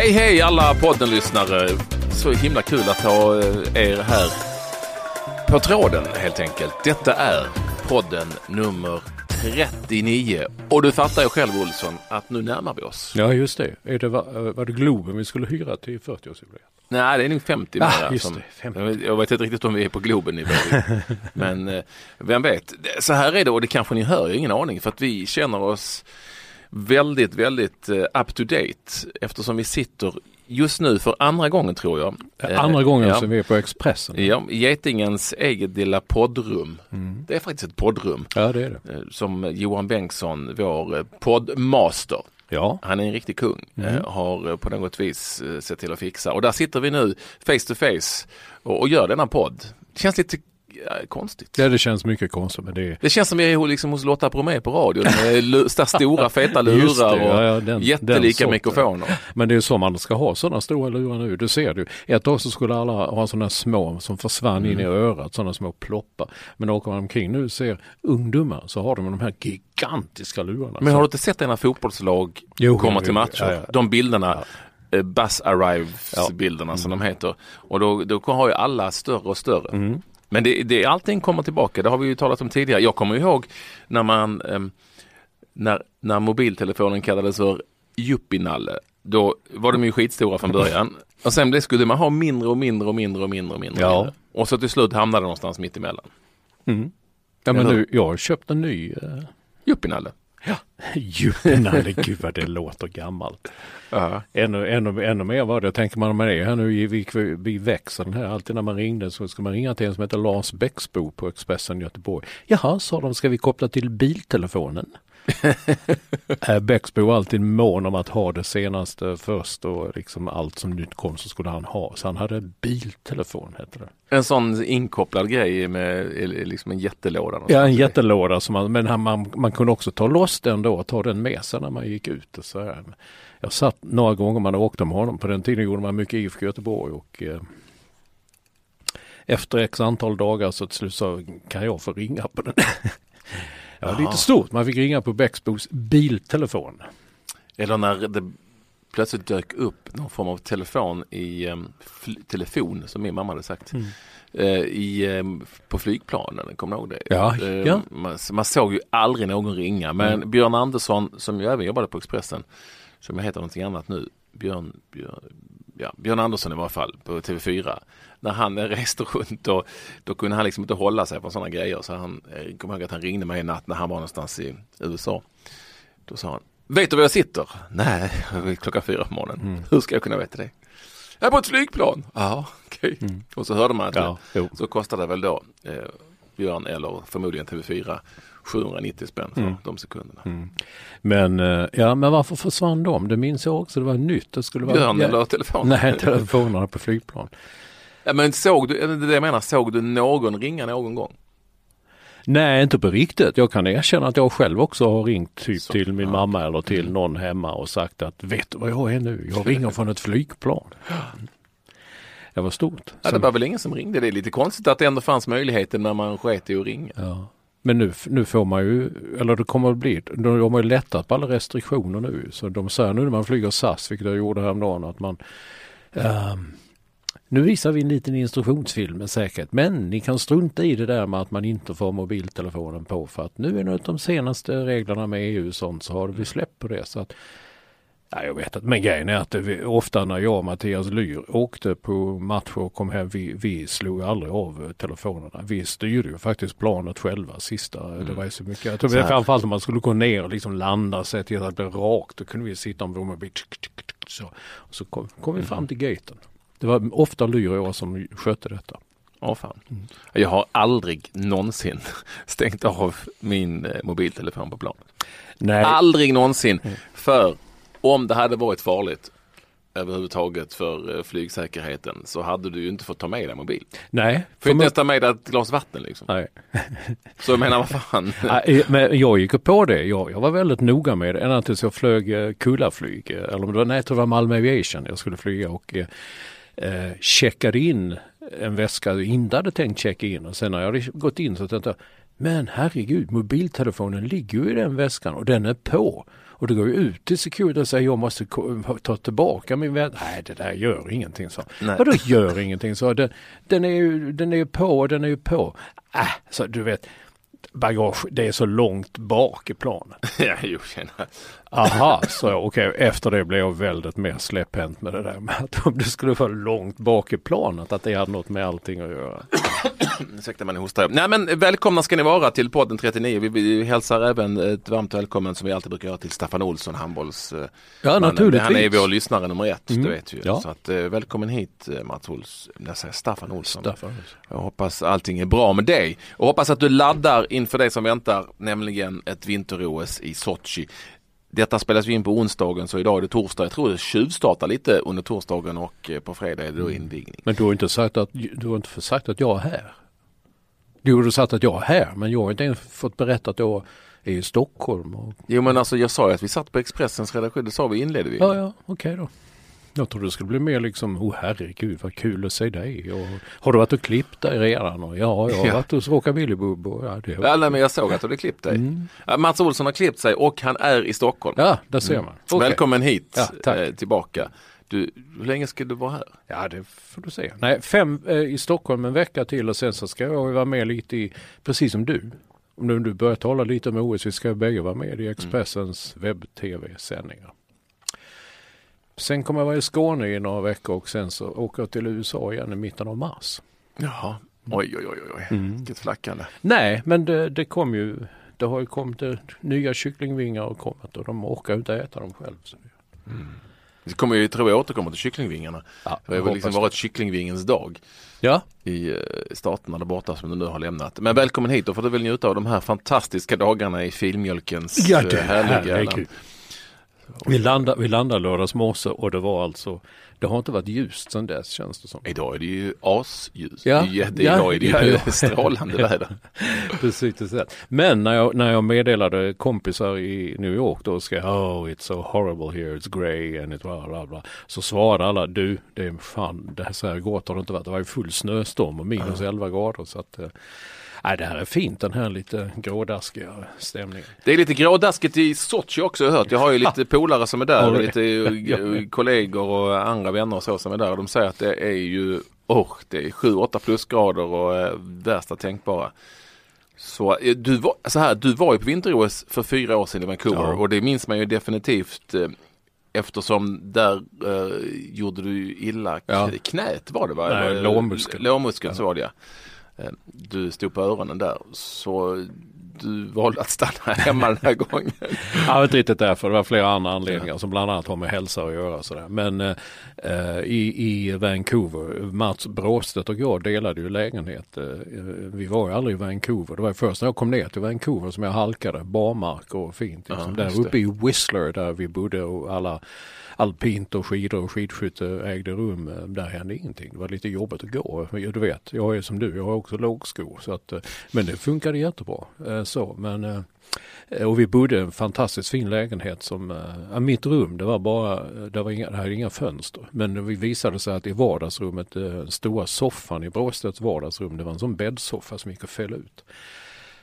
Hej hej alla poddenlyssnare! Så himla kul att ha eh, er här på tråden helt enkelt. Detta är podden nummer 39 och du fattar ju själv Olsson att nu närmar vi oss. Ja just det. Är det var, var det Globen vi skulle hyra till 40-årsjubileet? Nej det är nog 50 Ah, mera just som- det, 50. Jag, vet, jag vet inte riktigt om vi är på Globen nivå. Men eh, vem vet. Så här är det och det kanske ni hör, jag har ingen aning för att vi känner oss väldigt, väldigt eh, up to date eftersom vi sitter just nu för andra gången tror jag. Eh, Andra gången ja. som vi är på Expressen. Ja, Getingens eget lilla poddrum. Det är faktiskt ett poddrum Ja det är det. eh, som Johan Bengtsson, vår eh, poddmaster, Ja. han är en riktig kung, eh, har eh, på något vis eh, sett till att fixa. Och där sitter vi nu face to face och, och gör denna podd. Det känns lite ja, konstigt. ja det känns mycket konstigt men det är Det känns som jag är liksom hos Lotta Bromé på radion med stora feta Just det, lurar och ja, ja, den- den jättelika sorten. mikrofoner. Men det är så man ska ha sådana stora lurar nu. Du ser du. Ett tag så skulle alla ha sådana små som försvann in i Mm. örat, sådana små ploppar. Men åker man omkring nu och ser ungdomar så har de de här gigantiska lurarna. Men har du inte sett när fotbollslag Jo, kommer jo, till matcher? ja, ja. De bilderna, eh, Bus Arrives-bilderna som de heter. Och då, då har ju alla större och större. Mm. Men det, det, allting kommer tillbaka, det har vi ju talat om tidigare. Jag kommer ihåg när man, ehm, när, när mobiltelefonen kallades för Juppinalle. Då var de ju skitstora från början. Och sen skulle man ha mindre och mindre och mindre och mindre och mindre. Ja. Och så till slut hamnade det någonstans mitt emellan. Mm. Ja men nu, jag har köpt en ny uh, Juppinalle. Juppinalle, gud vad det låter gammalt. Ja. Ännu, ännu, ännu mer var det. Tänker man, man är här nu i vi, vi växeln här. Alltid när man ringde så ska man ringa till en som heter Lars Bäcksbo på Expressen Göteborg. Jaha, sa de, ska vi koppla till biltelefonen? Bäcksbo var alltid mån om att ha det senaste först och liksom allt som nytt kom så skulle han ha. Så han hade biltelefon hette det. En sån inkopplad grej med eh, liksom en jättelåda. Ja, en jättelåda som man, men han, man, man kunde också ta loss den då och ta den med sig när man gick ut. Och så här. Jag satt några gånger man åkte med honom. På den tiden gjorde man mycket IFK Göteborg och eh, efter x antal dagar så till slut så kan jag få ringa på den. ja, lite stort. Man fick ringa på Bäcksbos biltelefon. Eller när det plötsligt dök upp någon form av telefon i fl- telefon som min mamma hade sagt. eh, i, um, på flygplanen, kommer du ihåg det? Ja, Eh, ja. Man, man såg ju aldrig någon ringa men Björn Andersson som ju även jobbade på Expressen som heter någonting annat nu Björn, Björn, ja, Björn Andersson i varje fall på TV4 när han reste runt och då kunde han liksom inte hålla sig på sådana grejer så han eh, kommer ihåg att han ringde mig en natt när han var någonstans i USA. Då sa han Vet du var jag sitter? Nej, klockan fyra på morgonen. Mm. Hur ska jag kunna veta det? Jag är på ett flygplan. Ja, okej. Och så hörde man att Mm. Ja, jo. så kostade det väl då eh, Björn eller förmodligen TV4 790 spänn för Mm. de sekunderna. Men, eh, ja, men varför försvann de? Det minns jag också. Det var nytt. Det skulle vara Björn eller telefon? Nej, telefonerna på flygplan. Ja, men såg du, det är det jag menar, såg du någon ringa någon gång? Nej, inte på riktigt. Jag kan erkänna att jag själv också har ringt typ Så, till min ja. mamma eller till Mm. någon hemma och sagt att vet du vad jag är nu? Jag ringer från ett flygplan. Det var stort. Ja, det var väl ingen som ringde. Det är lite konstigt att det ändå fanns möjligheten när man sket i att ringa. Ja. Men nu, nu får man ju, eller det kommer att bli, de har ju lättat på alla restriktioner nu. Så de säger nu när man flyger SAS, vilket jag gjorde häromdagen, att man ehm, nu visar vi en liten instruktionsfilm med säkerhet, men ni kan strunta i det där med att man inte får mobiltelefonen på för att nu är det de senaste reglerna med EU och sånt så har vi släppt på det. Så att, ja, jag vet att, men grejen är att det, ofta när jag och Mattias Lyr åkte på matcher och kom hem, vi, vi slog aldrig av telefonerna. Vi styrde ju faktiskt planet själva sista, det var ju så mycket. Jag tror Så här. framförallt om man skulle gå ner och liksom landa sig till att det blev rakt, då kunde vi sitta om vår mobil så. Och så kom, kom vi fram till gaten. Det var ofta Lyr och jag som skötte detta. Åh fan. Jag har aldrig någonsin stängt av min eh, mobiltelefon på planet. Nej, Aldrig någonsin. För om det hade varit farligt överhuvudtaget för eh, flygsäkerheten så hade du ju inte fått ta med dig mobil. nej. Får för inte ens ta med dig ett glas vatten liksom. nej. Så jag menar vad fan. Nej, Men jag gick på det. Jag, jag var väldigt noga med det ända tills jag flög eh, Kullaflyg. Eller om det var, nej, jag tror det var Malmö Aviation jag skulle flyga och eh, checkade in en väska jag inte hade tänkt checka in. Och sen när jag hade gått in så tänkte jag, men herregud, mobiltelefonen ligger ju i den väskan och den är på. Och det går ju ut till security och säger jag måste ta tillbaka min väska. Nej, det där gör ingenting så. Nej. Vadå gör ingenting så? Den, den, är ju, den är ju på och den är ju på. Äh, så du vet, bagage, det är så långt bak i planet. ja, jo. Aha, så okej, efter det blev jag väldigt mer släpphänt med det där med att om det skulle vara långt bak i planet, att det hade något med allting att göra. Ursäkta man hostar. Nej men välkomna ska ni vara till podden 39. Vi, vi hälsar även ett varmt välkommen som vi alltid brukar göra till Staffan Olsson, handbolls... eh, Ja, naturligtvis. Han är vår lyssnare nummer ett, Mm. det vet ju. Ja. Så att, eh, välkommen hit eh, Mats Ols, jag säger Staffan Olsson. Staffan. Jag hoppas allting är bra med dig och hoppas att du laddar inför det som väntar, nämligen ett vinter-OS i Sochi. Detta spelas ju in på onsdagen så idag är det torsdag. Jag tror det tjuvstartar lite under torsdagen och eh, på fredag är det då invigning. Men du har inte sagt att, du har inte sagt att jag är här. Du har sagt att jag är här, men jag har inte ens fått berätta att jag är i Stockholm. Och, Jo men alltså jag sa ju att vi satt på Expressens redaktion, det sa vi inledde vi. ja, ja, okej då. Jag trodde det skulle bli mer liksom, oh herregud vad kul att se dig. Och, har du varit och klippt dig redan? Och, ja, jag har Ja. varit hos Rockabilly Bob. Och, ja, det, Ja, nej, men jag såg att du hade klippt dig. Mm. Mats Olsson har klippt sig och han är i Stockholm. ja, där ser man. Okej. Välkommen hit Ja, tack. eh, tillbaka. Du, hur länge ska du vara här? Ja, det får du se. Nej, fem eh, i Stockholm en vecka till och sen så ska jag vara med lite i, precis som du. Om du, börjar tala lite om OS, vi ska bägge vara med i Expressens webb-tv-sändningar. Sen kommer jag vara i Skåne i några veckor och sen så åker jag till USA igen i mitten av mars. Jaha. Oj, oj, oj, oj. Mm. Vilket flackande. Nej, men det, det kom ju, det har ju kommit nya kycklingvingar och kommit och de orkar inte äta dem själv. Så. Vi kommer ju, tror jag återkommer till kycklingvingarna. Ja, Det har liksom varit kycklingvingens dag Ja, i eh, staterna där borta som du nu har lämnat. Men välkommen hit, då får du väl njuta av de här fantastiska dagarna i filmjölkens Ja, eh, det härliga herregud. land. Vi landade, vi landade lördags morse och det var alltså, det har inte varit ljust sedan dess känns det som. Idag är det ju asljus. Ja, Det är ju jätte- ja, Idag är det ju ja, ja. strålande väder. Precis, precis. Men när jag, när jag meddelade kompisar i New York då ska jag, oh it's so horrible here, it's grey and it bla bla bla. Så svarade alla, du det är fan, det här så här gott har det inte varit. Det var ju full snöstorm och minus 11 grader så att, eh, nej det här är fint den här lite grådaskiga stämningen. Det är lite grådaskigt i Sochi också har jag hört. Jag har ju lite polare som är där, du lite eh, kollegor och andra vänner och så som är där. Och de säger att det är ju, oh, det är 7-8 plusgrader och eh, värsta tänkbara. Så eh, du var, så här, du var ju på vinter-OS för fyra år sedan i Vancouver Ja. och det minns man ju definitivt eftersom där eh, gjorde du illa Ja. knät var det va? Nej, lårmuskeln. Lårmuskeln så var det ja. Eh, Du stod på öronen där så du valde att stanna hemma den här gången. Ja, inte riktigt därför. Det var flera andra anledningar som bland annat har med hälsa att göra. Sådär. Men eh, i, i Vancouver, Mats Bråstedt och jag delade ju lägenhet. Eh, vi var ju aldrig i Vancouver. Det var först när jag kom ner till Vancouver som jag halkade. Barmark och fint. Liksom. Ja, där uppe i Whistler där vi bodde och alla alpint och skidor och skidskytte ägde rum. Eh, där hände ingenting. Det var lite jobbigt att gå. Du vet, jag är som du, jag har också lågskor. Så att, eh, men det funkade jättebra. Eh, så, men och vi bodde i en fantastiskt fin lägenhet som, äh, mitt rum det var bara, det, var inga, det hade inga fönster. Men vi visade sig att i vardagsrummet, den stora soffan i Bråstedts vardagsrum, det var en sån bäddsoffa som gick att fälla ut.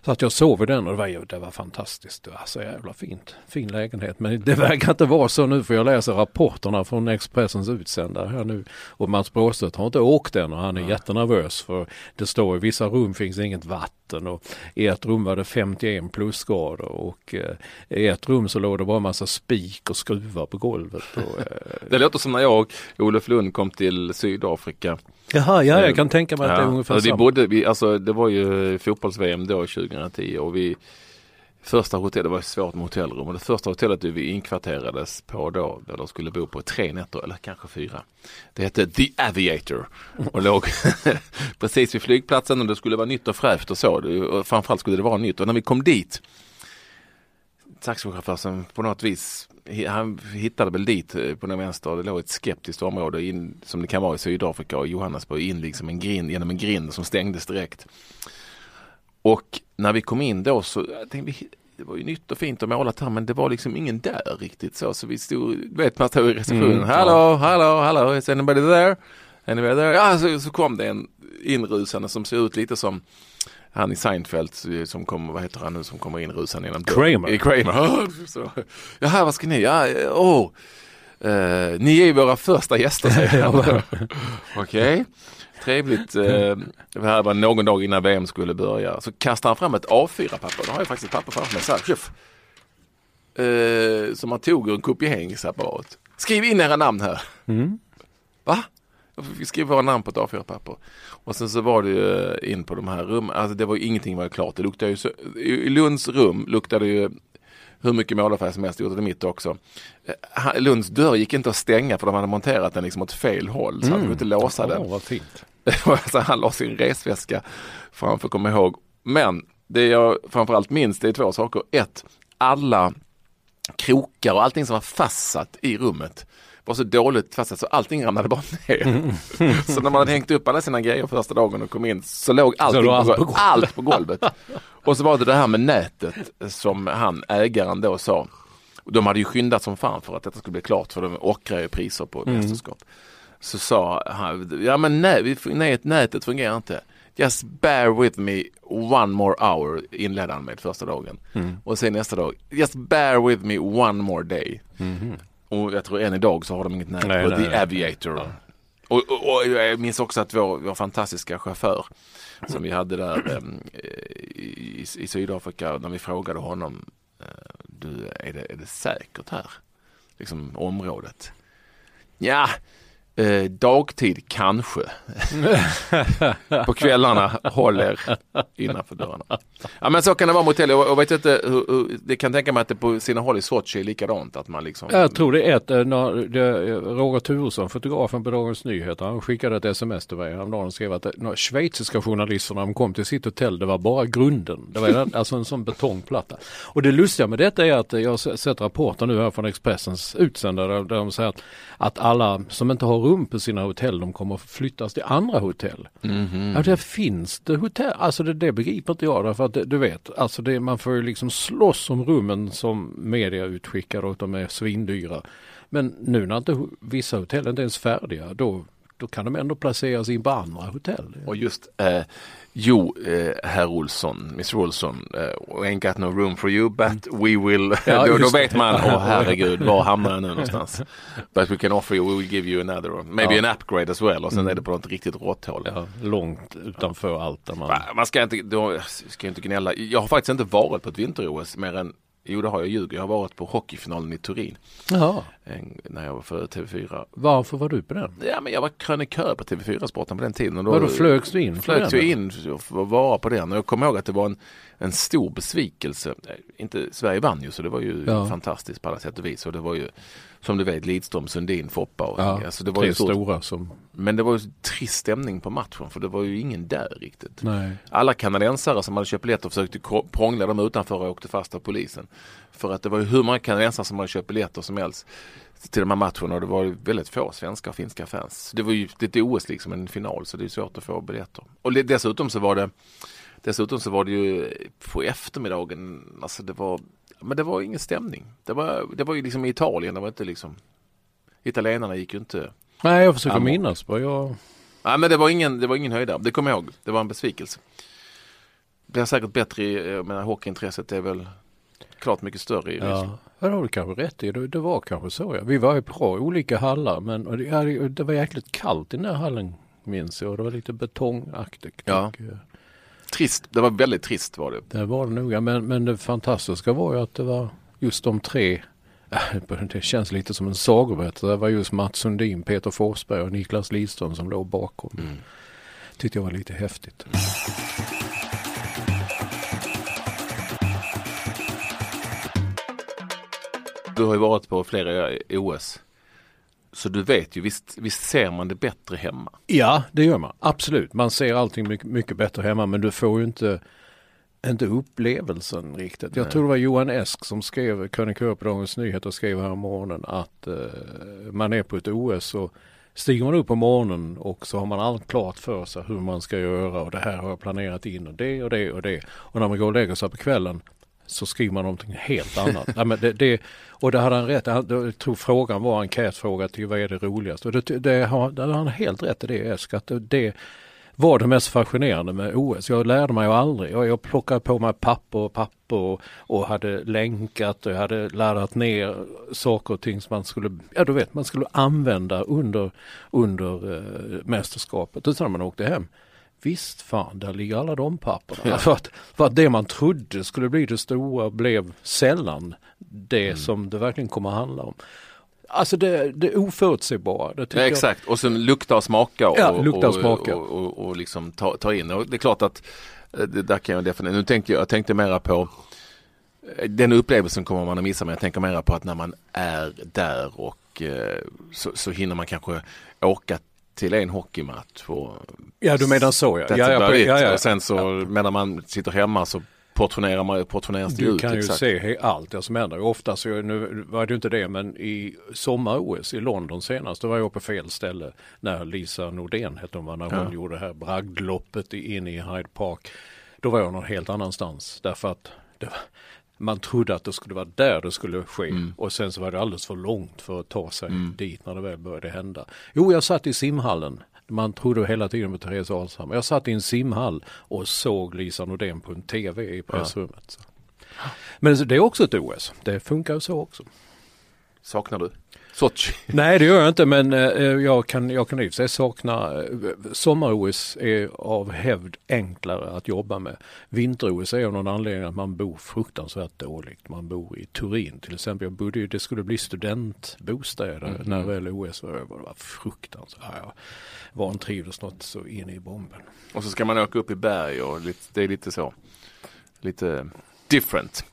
Så att jag sov i den och det var, det var fantastiskt. Det var så jävla fint. Fin lägenhet. Men det verkar inte vara så nu för jag läser rapporterna från Expressens utsändare här nu. Och Mats Bråstedt har inte åkt än och han är ja. jättenervös för det står i vissa rum finns inget vatten och i ett rum var det 51 plusgrader och eh, i ett rum så låg det bara massa spik och skruvar på golvet. Och, eh, det låter som när jag och Olof Lund kom till Sydafrika Jaha, ja, jag kan tänka mig att ja, det är ungefär alltså, samma. Bodde, vi, alltså, det var ju fotbolls-VM då 2010 och vi Första hotellet, det var svårt med hotellrum och det första hotellet vi inkvarterades på då, där de skulle bo på tre nätter eller kanske fyra. Det hette The Aviator och låg precis vid flygplatsen och det skulle vara nytt och fräscht och så. Och framförallt skulle det vara nytt och när vi kom dit taxichauffören på något vis han hittade väl dit eh, på den vänster. Det låg ett skeptiskt område in, som det kan vara i Sydafrika och Johannesburg in liksom en grind, genom en grind som stängdes direkt. Och när vi kom in då så tänkte vi det var ju nytt och fint och målat här men det var liksom ingen där riktigt så. Så vi stod, du vet man står i receptionen, mm, hallå, hallå, hallå, is anybody there? Anybody there? Ja, så, så kom det en inrusande som ser ut lite som han i Seinfeld som kommer, vad heter han nu som kommer in rusande genom Kramer. Kramer. Så, Jaha, vad ska ni? Ja, oh. Uh, ni är våra första gäster säger han. Okej, okay. Trevligt. Uh, det här var någon dag innan VM skulle börja. Så kastar han fram ett A4-papper. Då har jag faktiskt ett papper framför mig. Så här, uh, som han tog ur en kopieringsapparat. Skriv in era namn här. Mm. Va? Vi skrev våra namn på ett A4-papper. Och sen så var det ju in på de här rummen. Alltså det var ju ingenting var klart. Det luktade ju så, I Lunds rum luktade ju hur mycket målarfärg som helst, gjorde det mitt också. Eh, Lunds dörr gick inte att stänga för de hade monterat den liksom åt fel håll. Så mm. han kunde inte låsa den. Oh, vad fint. så han la sin resväska framför, kom ihåg. Men det jag framförallt minns det är två saker. Ett, alla krokar och allting som var fastsatt i rummet var så dåligt fastsatt så allting ramlade bara ner. Mm. så när man hade hängt upp alla sina grejer första dagen och kom in så låg allting så på, på allt på golvet. och så var det det här med nätet som han, ägaren då sa. De hade ju skyndat som fan för att detta skulle bli klart för de ockrar ju priser på mm. mästerskap. Så sa han, ja men nej, nej, nätet fungerar inte. Just bear with me one more hour inledde han med första dagen. Mm. Och sen nästa dag, just bear with me one more day. Mm. Och jag tror än idag så har de inget nät på The. Aviator. Ja. Och, och, och, jag minns också att vår, vår fantastiska chaufför som vi hade där um, i, i, Sydafrika när vi frågade honom uh, du, är det, är det säkert här? Liksom området. Ja, Eh, dagtid kanske. på kvällarna håller innanför dörrarna. Ja men så kan det vara motell. Jag, jag vet inte hur, hur, det kan tänka mig att det på sina håll i Sochi är likadant. Att man liksom... Jag tror det är ett, eh, när, det, Roger Turesson, fotografen på Dagens Nyheter, han skickade ett sms till mig häromdagen och skrev att eh, de schweiziska journalisterna de kom till sitt hotell, det var bara grunden. Det var alltså en sån betongplatta. Och det lustiga med detta är att jag har sett rapporter nu här från Expressens utsändare där de säger att, att alla som inte har rum på sina hotell, de kommer att flyttas till andra hotell. Mm -hmm. Ja, där finns det hotell, alltså det, det begriper inte jag därför att det, du vet, alltså det, man får ju liksom slåss om rummen som media utskickar och de är svindyra. Men nu när inte vissa hotell inte ens färdiga, då, då kan de ändå placeras in på andra hotell. Och just eh, Jo, eh, herr Olsson, Miss Olsson, uh, ain't got no room for you but mm. we will. Ja, då, då vet man, åh oh, herregud, var hamnar jag nu någonstans? But we can offer you, we will give you another, maybe ja. an upgrade as well och sen mm. är det på något riktigt råtthål. Ja, långt utanför allt. Där man... man ska inte, då, ska inte gnälla. Jag har faktiskt inte varit på ett vinter-OS mer än Jo det har jag ljuger. Jag har varit på hockeyfinalen i Turin. Jaha. När jag var för TV4. Varför var du på den? Ja men jag var krönikör på TV4 Sporten på den tiden. Och då Vadå flögs du in? Flögs jag in för att vara på den. Och jag kommer ihåg att det var en, en stor besvikelse. Inte, Sverige vann ju så det var ju ja. fantastiskt på alla sätt och vis. Och det var ju som du vet Lidström, Sundin, Foppa. Och, ja, alltså det var tre ju stort, stora som... Men det var ju trist stämning på matchen för det var ju ingen där riktigt. Nej. Alla kanadensare som hade köpt biljetter försökte prångla dem utanför och åkte fast av polisen. För att det var ju hur många kanadensare som hade köpt biljetter som helst till de här matcherna och det var ju väldigt få svenska och finska fans. Det var ju det är OS liksom, en final så det är svårt att få biljetter. Och dessutom så var det Dessutom så var det ju på eftermiddagen, alltså det var, men det var ingen stämning. Det var, det var ju liksom i Italien, det var inte liksom, italienarna gick ju inte. Nej, jag försöker Amok. minnas vad jag... Nej, men det var ingen, det var ingen höjdare, det kommer jag ihåg. Det var en besvikelse. Det blir säkert bättre i, jag menar hockeyintresset är väl klart mycket större i Ryssland. Ja, ja, det har du kanske rätt i. Det, det var kanske så ja. Vi var ju på olika hallar men det- det var jäkligt kallt i den här hallen minns jag. Det var lite betongaktigt. Ja. Och, eh, Trist, det var väldigt trist var det. Det var det nog, ja. men, men det fantastiska var ju att det var just de tre det känns lite som en sagoberättelse. Det var just Mats Sundin, Peter Forsberg och Niklas Lidström som låg bakom. Mm. Tyckte jag var lite häftigt. Du har ju varit på flera OS. Så du vet ju, visst, visst ser man det bättre hemma? Ja, det gör man. Absolut. Man ser allting mycket, mycket bättre hemma men du får ju inte, inte upplevelsen riktigt. Jag Nej. tror det var Johan Esk som skrev, krönikör på Dagens Nyheter skrev här morgonen att eh, man är på ett OS och stiger man upp på morgonen och så har man allt klart för sig hur man ska göra och det här har jag planerat in och det och det och det. Och när man går och lägger sig på kvällen så skriver man någonting helt annat. Nej, men det, det, och det hade han rätt Han- Jag tror frågan var en enkätfråga till vad är det roligaste? Och det, det, det hade han helt rätt i det Esk. Att det, det var det mest fascinerande med OS. Jag lärde mig ju aldrig. Jag, jag plockade på mig papper och papper och, och hade länkat och jag hade laddat ner saker och ting som man skulle, ja du vet, man skulle använda under, under eh, mästerskapet. Och sen när man åkte hem, visst fan, där ligger alla de papperna. För, att, för att det man trodde skulle bli det stora blev sällan det som det verkligen kommer att handla om. Alltså det, det oförutsägbara. Det Ja, jag- exakt, och sen lukta och smaka och, Ja, lukta och smaka. och, och, och, och liksom ta, ta in. Och det är klart att eh, det där kan jag definitivt, nu tänkte jag, jag tänkte mera på eh, den upplevelsen kommer man att missa men jag tänker mera på att när man är där och eh, så, så hinner man kanske åka till en hockeymatch och Ja du menar så ja. Ja, ja, ja, ja. och sen så medan man sitter hemma så portionerar man, portioneras det Du ut. kan ju exakt. se allt det som händer. Ofta så, nu var det inte det, men i sommar-OS i London senast, då var jag på fel ställe när Lisa Nordén hette hon, när hon Ja. gjorde det här bragdloppet in i Hyde Park. Då var jag någon helt annanstans därför att det var, man trodde att det skulle vara där det skulle ske Mm. och sen så var det alldeles för långt för att ta sig dit när det väl började hända. Jo, jag satt i simhallen. Man trodde hela tiden på Therese Alshammar. Jag satt i en simhall och såg Lisa Nordén på en tv i pressrummet. Så. Men det är också ett OS. Det funkar så också. Saknar du? Sochi? Nej det gör jag inte men eh, jag kan, jag kan i och för sig sakna eh, Sommar-OS är av hävd enklare att jobba med. Vinter-OS är av någon anledning att man bor fruktansvärt dåligt. Man bor i Turin till exempel. Jag bodde ju, det skulle bli studentbostäder när väl OS var över. Det var fruktansvärt. Ja, jag vantrivdes något så in i bomben. Och så ska man åka upp i berg och det är lite så. Lite different.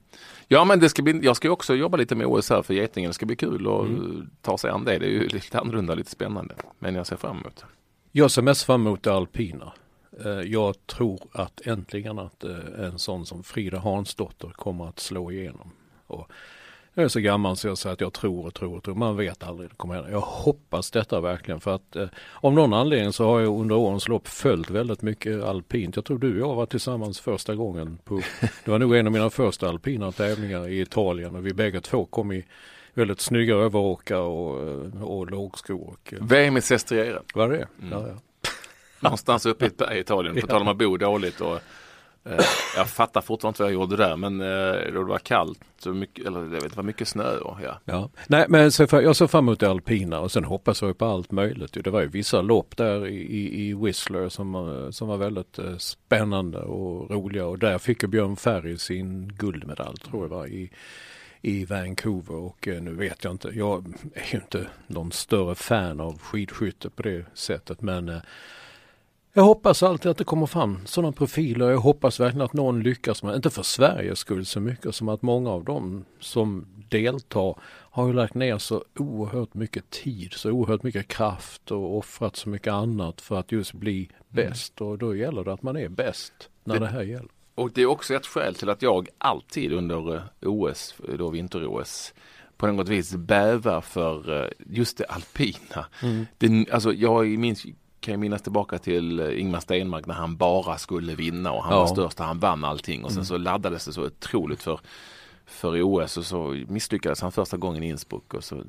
Ja men det ska bli, jag ska också jobba lite med OS här för Getingen. Det ska bli kul att Mm. ta sig an det. Det är ju lite annorlunda, lite spännande. Men jag ser fram emot det. Jag ser mest fram emot det alpina. Eh, Jag tror att äntligen att eh, en sån som Frida Hansdotter kommer att slå igenom. Och jag är så gammal så jag säger att jag tror och tror och tror. Man vet aldrig det kommer hända. Jag hoppas detta verkligen för att eh, av någon anledning så har jag under årens lopp följt väldigt mycket alpint. Jag tror du och jag var tillsammans första gången på, det var nog en av mina första alpina tävlingar i Italien och vi bägge två kom i väldigt snygga överrockar och, eh, och lågskor. Och, eh, VM i Sestriere. var det? Mm. Ja, ja. Någonstans uppe i Italien. På tal om att bo dåligt. Och, Eh, jag fattar fortfarande inte vad jag gjorde där. Men då det var kallt. Och mycket, eller jag vet, det var mycket snö. då. ja. Ja. Nej men så för, jag såg fram emot det alpina och sen hoppas jag på allt möjligt. Det var ju vissa lopp där i, i, Whistler som, eh, som var väldigt spännande och roliga och där fick Björn Ferry sin guldmedalj tror jag var i, i Vancouver och nu vet jag inte. Jag är ju inte någon större fan av skidskytte på det sättet men jag hoppas alltid att det kommer fram sådana profiler. Jag hoppas verkligen att någon lyckas med, inte för Sveriges skull så mycket som att många av dem som deltar har ju lagt ner så oerhört mycket tid, så oerhört mycket kraft och offrat så mycket annat för att just bli bäst. Och då gäller det att man är bäst när det, Det- här gäller. Och det är också ett skäl till att jag alltid under eh, OS, då vinter-OS, på något vis bävar för eh, just det alpina. Mm. Det, alltså jag minns, kan jag minnas tillbaka till eh, Ingmar Stenmark när han bara skulle vinna och han Ja. var störst och han vann allting och sen Mm. så laddades det så otroligt för, för OS och så misslyckades han första gången i Innsbruck och så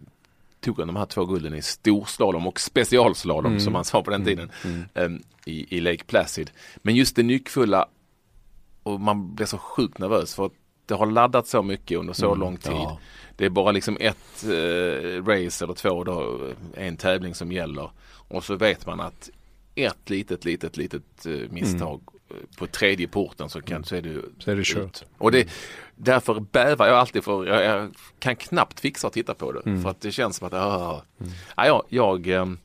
tog han de här två gulden i storslalom och specialslalom Mm. som man sa på den tiden Mm. em, i, i Lake Placid. Men just det nyckfulla och man blir så sjukt nervös för att det har laddat så mycket under så Mm. lång tid. Ja. Det är bara liksom ett eh, race eller två då, en tävling som gäller. Och så vet man att ett litet, litet, litet eh, misstag eh, på tredje porten så, kan, så är det Mm. Så är det kört. Och det, därför bävar jag alltid för, jag, jag kan knappt fixa att titta på det. Mm. För att det känns som att, ah, ja, jag, jag, ehm,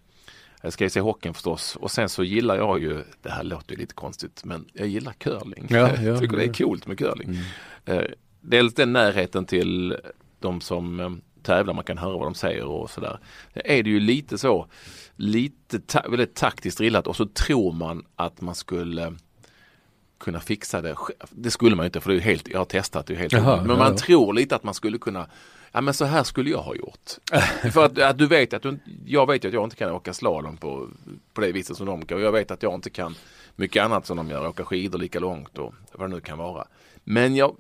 jag ska ju se hockeyn förstås och sen så gillar jag ju, det här låter ju lite konstigt, men jag gillar curling. Ja, ja, jag tycker det är coolt med curling. Mm. Eh, dels den närheten till de som eh, tävlar, man kan höra vad de säger och sådär. Det är det ju lite så, lite ta- väldigt taktiskt drillat och så tror man att man skulle kunna fixa det. Det skulle man inte för det är helt, jag har testat det är helt Jaha. Men man ja. tror lite att man skulle kunna Ja men så här skulle jag ha gjort. för att, att du vet att du, jag vet att jag inte kan åka slalom på, på det viset som de kan. Och jag vet att jag inte kan mycket annat som de gör. Åka skidor lika långt och vad det nu kan vara. Men jag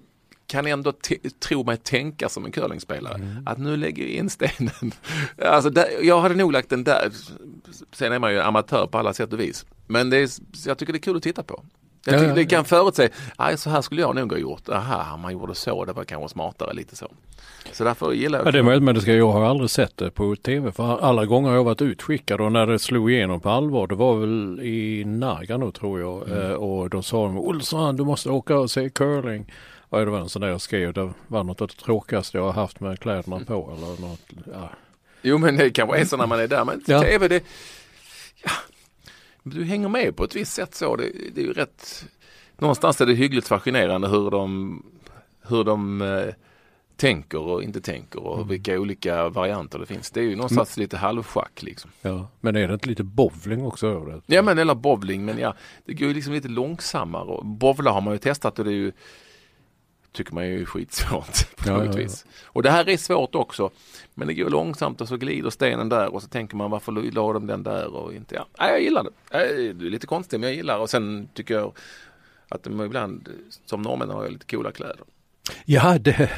kan ändå tro mig tänka som en curlingspelare. Att nu lägger jag in stenen. alltså där, jag hade nog lagt den där. Sen är man ju amatör på alla sätt och vis. Men det är, jag tycker det är kul att titta på. Jag Ja, tycker ja, det ja. kan förutse, nej så här skulle jag nog ha gjort. Aha, man gjorde så, det var kanske smartare lite så. Så därför gillar jag Ja, det är möjligt men det ska, jag har aldrig sett det på tv för alla gånger har jag varit utskickad och när det slog igenom på allvar det var väl i Nagano tror jag eh, och då sa de Olsson du måste åka och se curling. Och det var en sån där jag skrev det var något av det tråkigaste jag har haft med kläderna på eller något. Ja. Jo men det kanske är så när man är där. Men Ja. tv det, ja, du hänger med på ett visst sätt så. Det, det är ju rätt, någonstans är det hyggligt fascinerande hur de, hur de eh, tänker och inte tänker och vilka olika varianter det finns. Det är ju någonstans lite halvschack liksom. ja. Men är det inte lite bowling också över det? Ja men eller bowling men ja, det går ju liksom lite långsammare och bowla har man ju testat och det är ju tycker man är ju skitsvårt på Ja, något ja, ja. vis. Och det här är svårt också. Men det går långsamt och så glider stenen där och så tänker man varför la de den där och inte. Ja, Nej, jag gillar det. Nej, Det är lite konstigt men jag gillar och sen tycker jag att de ibland som norrmän har jag lite coola kläder. Ja, det,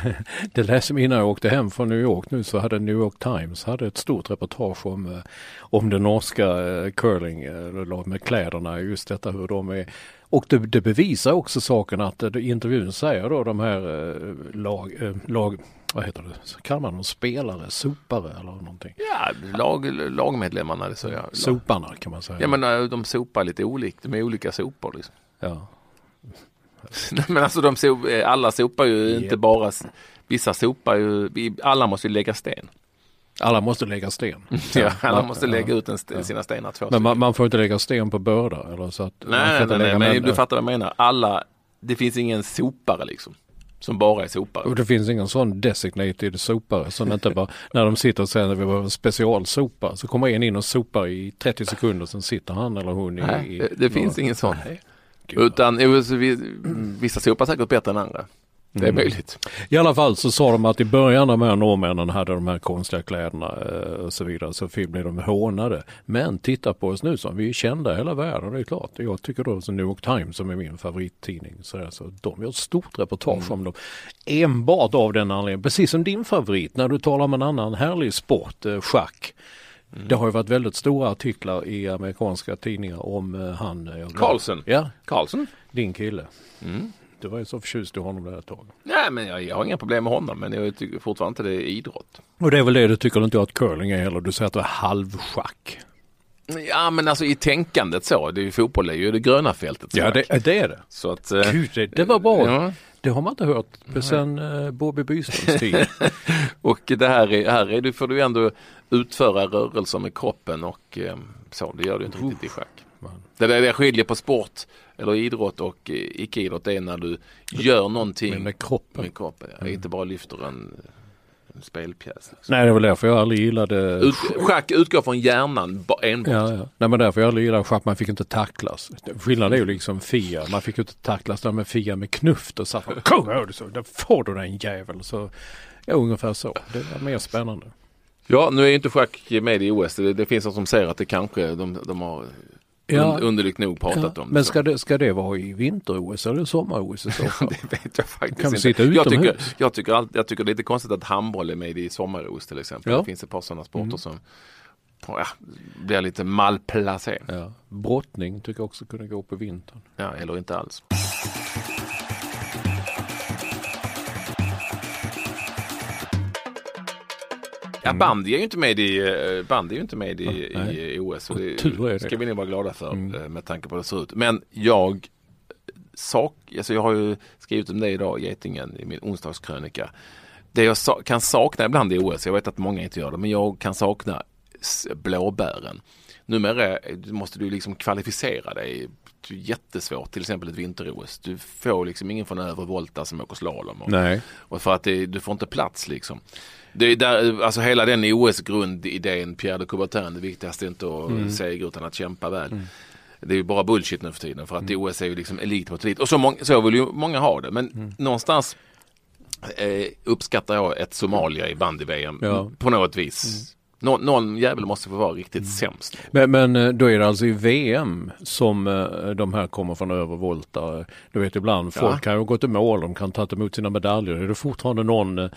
det läste mig innan jag åkte hem från New York nu så hade New York Times hade ett stort reportage om, eh, om det norska eh, curling eh, med kläderna, just detta hur de är. Och det, det bevisar också saken att eh, intervjun säger då de här eh, lag, eh, lag vad heter det, kallar man dem spelare, sopare eller någonting? Ja, lag, lagmedlemmarna det så jag. Soparna kan man säga. Ja men eh, de sopar lite olikt, är olika sopor liksom. ja. Nej, men alltså de so eh, alla sopar ju Japp. inte bara, vissa sopar ju, alla måste ju lägga sten. Alla måste lägga sten. Ja, alla måste lägga ut en st- Ja. sina stenar två Men man, man får inte lägga sten på börda eller så att Nej, nej, nej, men du fattar vad jag menar. Alla, det finns ingen sopare liksom. Som bara är sopare. Och det finns ingen sån designated sopare som inte bara, när de sitter och säger att vi behöver en specialsopa så kommer en in och sopar i 30 sekunder sen sitter han eller hon i... Nej, i det, det finns ingen sån. Nej. Utan vissa sopar säkert bättre än andra. Det är Mm. möjligt. I alla fall så sa de att i början de här norrmännen hade de här konstiga kläderna eh, och så vidare så blev de hånade. Men titta på oss nu som vi är kända i hela världen, det är klart. Jag tycker då som New York Times som är min favorittidning så, där, så de gör ett stort reportage om dem. Enbart av den anledningen, precis som din favorit när du talar om en annan härlig sport, eh, schack. Det har ju varit väldigt stora artiklar i amerikanska tidningar om eh, han... Carlsen. Ja, Karlsson? din kille. Mm. Du var ju så förtjust i honom där ett tag. Nej, men jag, jag har inga problem med honom. Men jag tycker fortfarande inte det är idrott. Och det är väl det du tycker inte att curling är heller. Du säger att det är halvschack. Ja, men alltså i tänkandet så. Det är ju fotboll är ju det gröna fältet. Ja, det, det är det. Så att... eh, Gud, det, det var bra. Ja. Det har man inte hört sen uh, Bobby Byströms tid. Och det här är, här är du, får du ändå utföra rörelser med kroppen och eh, så. Det gör du inte riktigt i schack. Man. Det det skiljer på sport eller idrott och eh, icke-idrott är när du gör någonting Men med kroppen. med kroppen. Ja. Inte bara lyfter en, en spelpjäs. Liksom. Nej, det var därför jag aldrig gillade Ut, schack utgår från hjärnan ba- enbart. Ja, ja. Nej men därför jag aldrig gillade schack, man fick inte tacklas. Skillnaden är ju liksom Fia, man fick ju inte tacklas där med Fia med knuff. Då satt man, kom du så, där får du den jävel. Så, ja, ungefär så. Det var mer spännande. Ja, nu är ju inte schack med i OS. Det, det finns de som säger att det kanske de, de har Ja. un, underligt nog pratat om. Men så. ska det, ska det vara i vinter-OS eller sommar-OS i så fall? Det vet jag faktiskt Kan inte. sitta jag, tycker, jag, tycker allt, jag tycker det är lite konstigt att handboll är med i sommar-OS till exempel. Ja. Mm. Det finns ett par sådana sporter som ja, blir lite malplacerade. Ja. Brottning tycker jag också kunde gå på vintern. Ja, eller inte alls. Ja, bandy är ju inte med i, eh, bandy är inte med i, nej. i OS. Och det det. ska vi nog vara glada för Mm. eh, med tanke på hur det ser ut. Men jag sak, alltså jag har ju skrivit om det idag, Getingen, i min onsdagskrönika. Det jag sa- kan sakna ibland i OS, jag vet att många inte gör det, men jag kan sakna blåbären. Numera måste du liksom kvalificera dig Det är jättesvårt, till exempel ett vinter-OS. Du får liksom ingen från övre Volta som åker slalom. Och, Nej. och för att det, du får inte plats liksom. Det är där, alltså hela den OS-grundidén, Pierre de Coubertin, det viktigaste är inte att Mm. segra utan att kämpa väl. Det är ju bara bullshit nu för tiden för att OS är ju liksom elit mot elit. Och så, mång, så vill ju många ha det. Men Mm. någonstans eh, uppskattar jag ett Somalia i bandy-VM Ja. på något vis. Nå, någon jävel måste få vara riktigt sämst. Men, men eh, då är det alltså i VM som eh, de här kommer från över Volta. Du vet ibland, folk Ja. kan ju gå till mål, de kan ta emot sina medaljer. Är det fortfarande någon eh,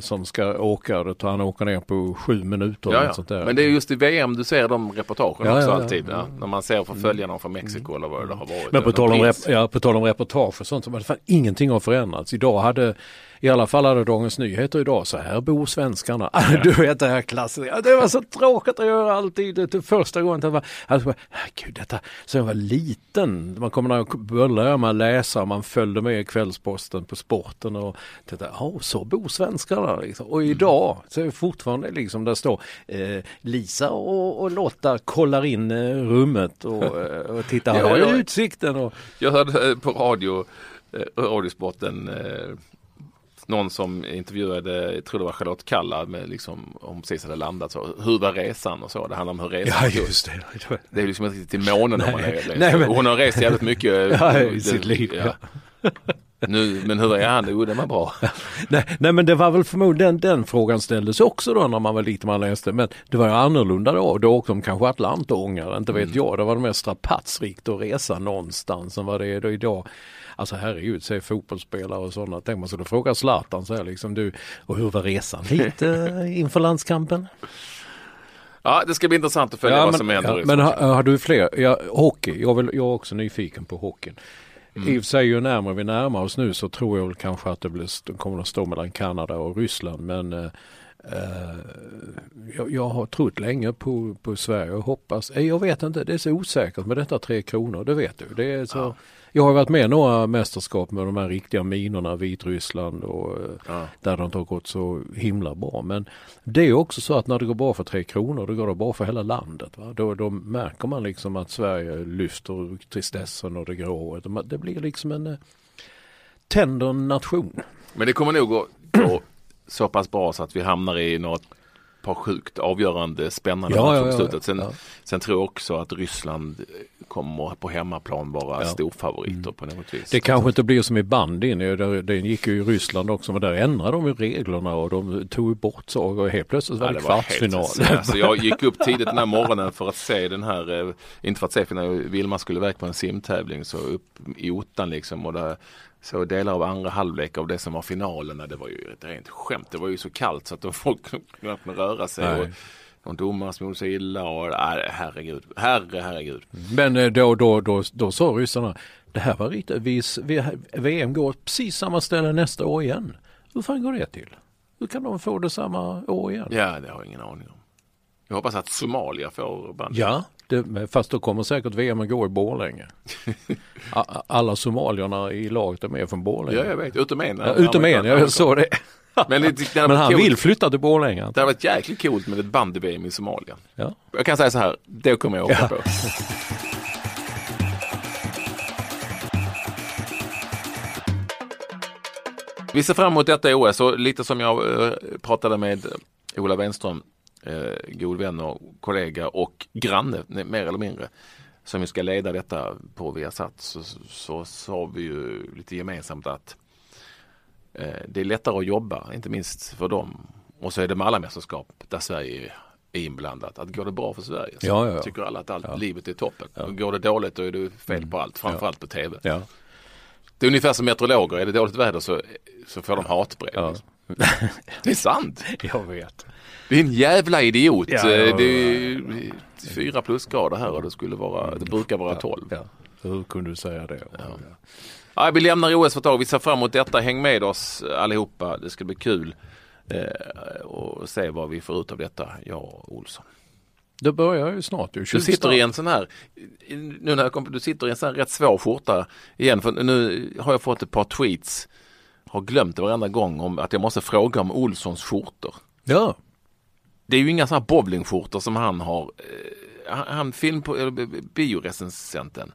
som ska åka, då tar han åka ner på sju minuter Ja, något sånt där. ja. Men det är just i VM du ser de reportagen Ja, också ja, ja. alltid. Ja. När man ser förföljarna från Mexiko eller vad det har varit. Men på tal, om rep- ja, på tal om reportage och sånt, så fan ingenting har förändrats. Idag hade, i alla fall hade Dagens Nyheter idag, så här bor svenskarna. Du vet det här klassen, ja, det var så tråkigt att göra alltid. Det första gången det var, alltså, gud detta, så jag var liten, man kommer när jag började man läsa, man följde med i Kvällsposten på sporten och tittade, ja så bor svenskarna. Liksom. Och idag så är det fortfarande liksom, där står eh, Lisa och, och Lotta kollar in eh, rummet och, eh, och tittar, Ja, här är ja. utsikten och Jag hörde eh, på radio, eh, radiosporten, någon som intervjuade, jag tror det var Charlotte Kalla, med liksom, hon precis hade landat så. Hur var resan och så? Det handlar om hur resan Ja just det. Det är liksom inte till månen om man rest. Nej, men- Hon har rest jävligt mycket. Ja, i Det- sitt liv, ja. Nu, men hur är han? Jo, den var bra. Nej, nej men det var väl förmodligen den frågan ställdes också då när man var liten man läste. Men det var ju annorlunda då. Då åkte de kanske Atlantångare, inte vet jag. Det var det mer strapatsrikt att resa någonstans än vad det är då idag. Alltså herregud, säg fotbollsspelare och sådana. Tänk man skulle fråga Zlatan så här liksom du, och hur var resan hit eh, inför landskampen? Ja, det ska bli intressant att följa vad som händer. ja, men har, har du fler? Ja, hockey, jag, vill, jag är också nyfiken på hockeyn. Mm. I och för sig ju närmare vi närmar oss nu så tror jag väl kanske att det blir, kommer att stå mellan Kanada och Ryssland. Men eh, eh, jag, jag har trott länge på, på Sverige och hoppas, eh, jag vet inte, det är så osäkert med detta tre kronor, det vet du. Det är så, Jag har varit med några mästerskap med de här riktiga minorna, Vitryssland och eh, Ja. där det inte har gått så himla bra. Men det är också så att när det går bra för tre kronor, då går det bra för hela landet. Va? Då, då märker man liksom att Sverige lyfter tristessen och det grå. Det- Det blir liksom en eh, tänder nation. Men det kommer nog gå så pass bra så att vi hamnar i något par sjukt avgörande spännande Ja, matcher ja, ja, slutet. Sen, ja. sen tror jag också att Ryssland kommer på hemmaplan vara Ja. storfavoriter på något vis. Det kanske inte blir som i bandyn, det gick ju i Ryssland också, men där ändrade de ju reglerna och de tog bort så och helt plötsligt var Ja, det, det var kvartsfinal. Alltså, jag gick upp tidigt den här morgonen för att se den här, eh, inte för att se när Vilma skulle iväg på en simtävling så upp i ottan liksom och där så delar av andra halvlek av det som var finalerna det var ju ett rent skämt. Det var ju så kallt så att de folk knappt kunde röra sig. Nej. Och någon domare som gjorde sig illa och nej, herregud, herre, herregud. Men eh, då, då, då, då sa ryssarna, det här var riktigt, vi, VM går precis samma ställe nästa år igen. Hur fan går det till? Hur kan de få det samma år igen? Ja, det har jag ingen aning om. Jag hoppas att Somalia får band. Ja, det, fast då kommer säkert VM att gå i Borlänge. Alla somalierna i laget är med från Borlänge. Ja, jag vet. Utom en. Ja, utom en, jag såg det. Men, det, det Men han coolt. vill flytta till Borlänge. Det hade varit jäkligt coolt med ett bandy-VM i Somalia. Ja. Jag kan säga så här, det kommer jag åka Ja. på. Vi ser fram emot detta OS och lite som jag eh, pratade med Ola Wenström, eh, god vän och kollega och granne mer eller mindre som ju ska leda detta på Viasat så, så sa vi ju lite gemensamt att det är lättare att jobba, inte minst för dem. Och så är det med alla mästerskap där Sverige är inblandat. Att går det bra för Sverige så Ja, ja, ja. tycker alla att allt, livet är toppen. Ja. Går det dåligt då är det fel på allt, framförallt på tv. Ja. Det är ungefär som meteorologer, är det dåligt väder så, så får de hatbrev. Ja. Liksom. Det är sant. Jag vet. Det är en jävla idiot. Ja, ja. Det är fyra plusgrader här och det skulle vara, det brukar vara 12. Ja. Hur kunde du säga det? Ja, vi lämnar OS för ett tag. Vi ser fram emot detta. Häng med oss allihopa. Det ska bli kul eh, och se vad vi får ut av detta, jag och Olsson. Det börjar ju snart. ju. Du sitter i en sån här, nu när jag kom du sitter i en sån här rätt svår skjorta igen. För nu har jag fått ett par tweets, har glömt det varenda gång om att jag måste fråga om Olssons skjortor. Ja. Det är ju inga sådana här bowlingskjortor som han har, eh, han, han film på, bi- biorecensenten.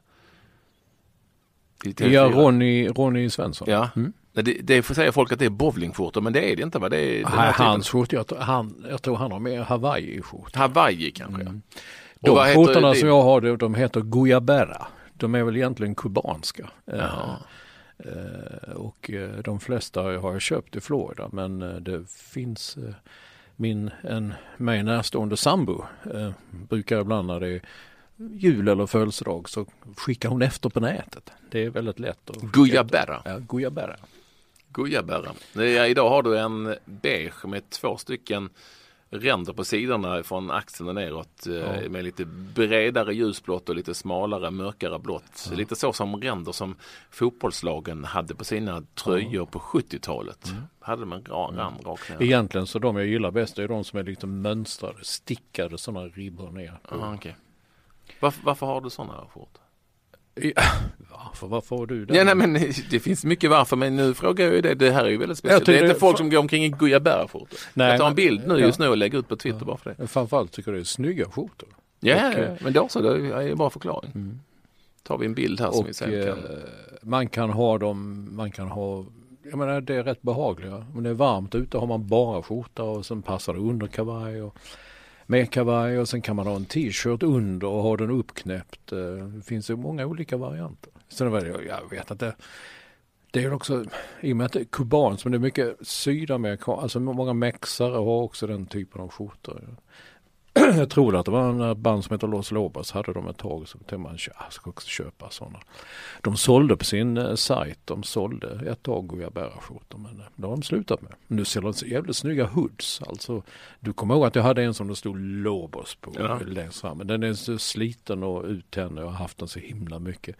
I TV4. Ja, Ronny, Ronny Svensson. Ja, Mm. Det, det får säga folk att det är bowlingskjortor men det är det inte va? Det är Nej, hans skjorta, jag, han, jag tror han har mer Hawaii-skjorta. Hawaii kanske. Mm. De skjortorna som jag har, de, de heter Guayabera. De är väl egentligen kubanska. Eh, Jaha. eh, och eh, de flesta har jag köpt i Florida men det finns min, en mig närstående sambo eh, brukar ibland när det är jul eller födelsedag så skickar hon efter på nätet. Det är väldigt lätt. att efter. Ja. Gujabära. Ja, idag har du en beige med två stycken ränder på sidorna från axeln och neråt eh, Ja. med lite bredare ljusblått och lite smalare mörkare blått. Lite så som ränder som fotbollslagen hade på sina tröjor på 70-talet. Mm. Hade ra- rand rakt ner. Egentligen så de jag gillar bäst är de som är lite mönstrade, stickade sådana ribbor ner. Aha, okej. varför, varför har du sådana skjortor? Ja, Varför, varför har du det? Ja, nej, men det finns mycket varför men nu frågar jag ju det. Det här är ju väldigt speciellt. Det är inte folk som går omkring i gujabära-skjortor. Nej, Jag tar en bild nu ja. just nu och lägger ut på Twitter bara för det. Framförallt tycker jag det är snygga skjortor. Ja, Och, ja, eh, men då så, det är ju bara förklaring. Mm. Tar vi en bild här som vi Och sen eh, kan. man kan ha dem, man kan ha, jag menar det är rätt behagliga. Om det är varmt ute har man bara skjorta och sen passar det under kavaj och med kavaj och sen kan man ha en t-shirt under och ha den uppknäppt. Eh, det finns ju många olika varianter. Sen var det, jag vet att det det är också, i och med att det är kubanskt, men det är mycket sydamerikanskt, alltså många mexare har också den typen av skjortor. Jag tror att det var en band som heter Los Lobos hade de ett tag så tänkte man, "Tja, jag ska också köpa sådana. De sålde på sin eh, sajt, de sålde ett tag Guayabera-skjortor men eh, det har de slutat med. Nu ser de så jävligt snygga hoods, alltså du kommer ihåg att jag hade en som det stod Lobos på Ja. längst fram, men den är så sliten och uttänd och jag har haft den så himla mycket.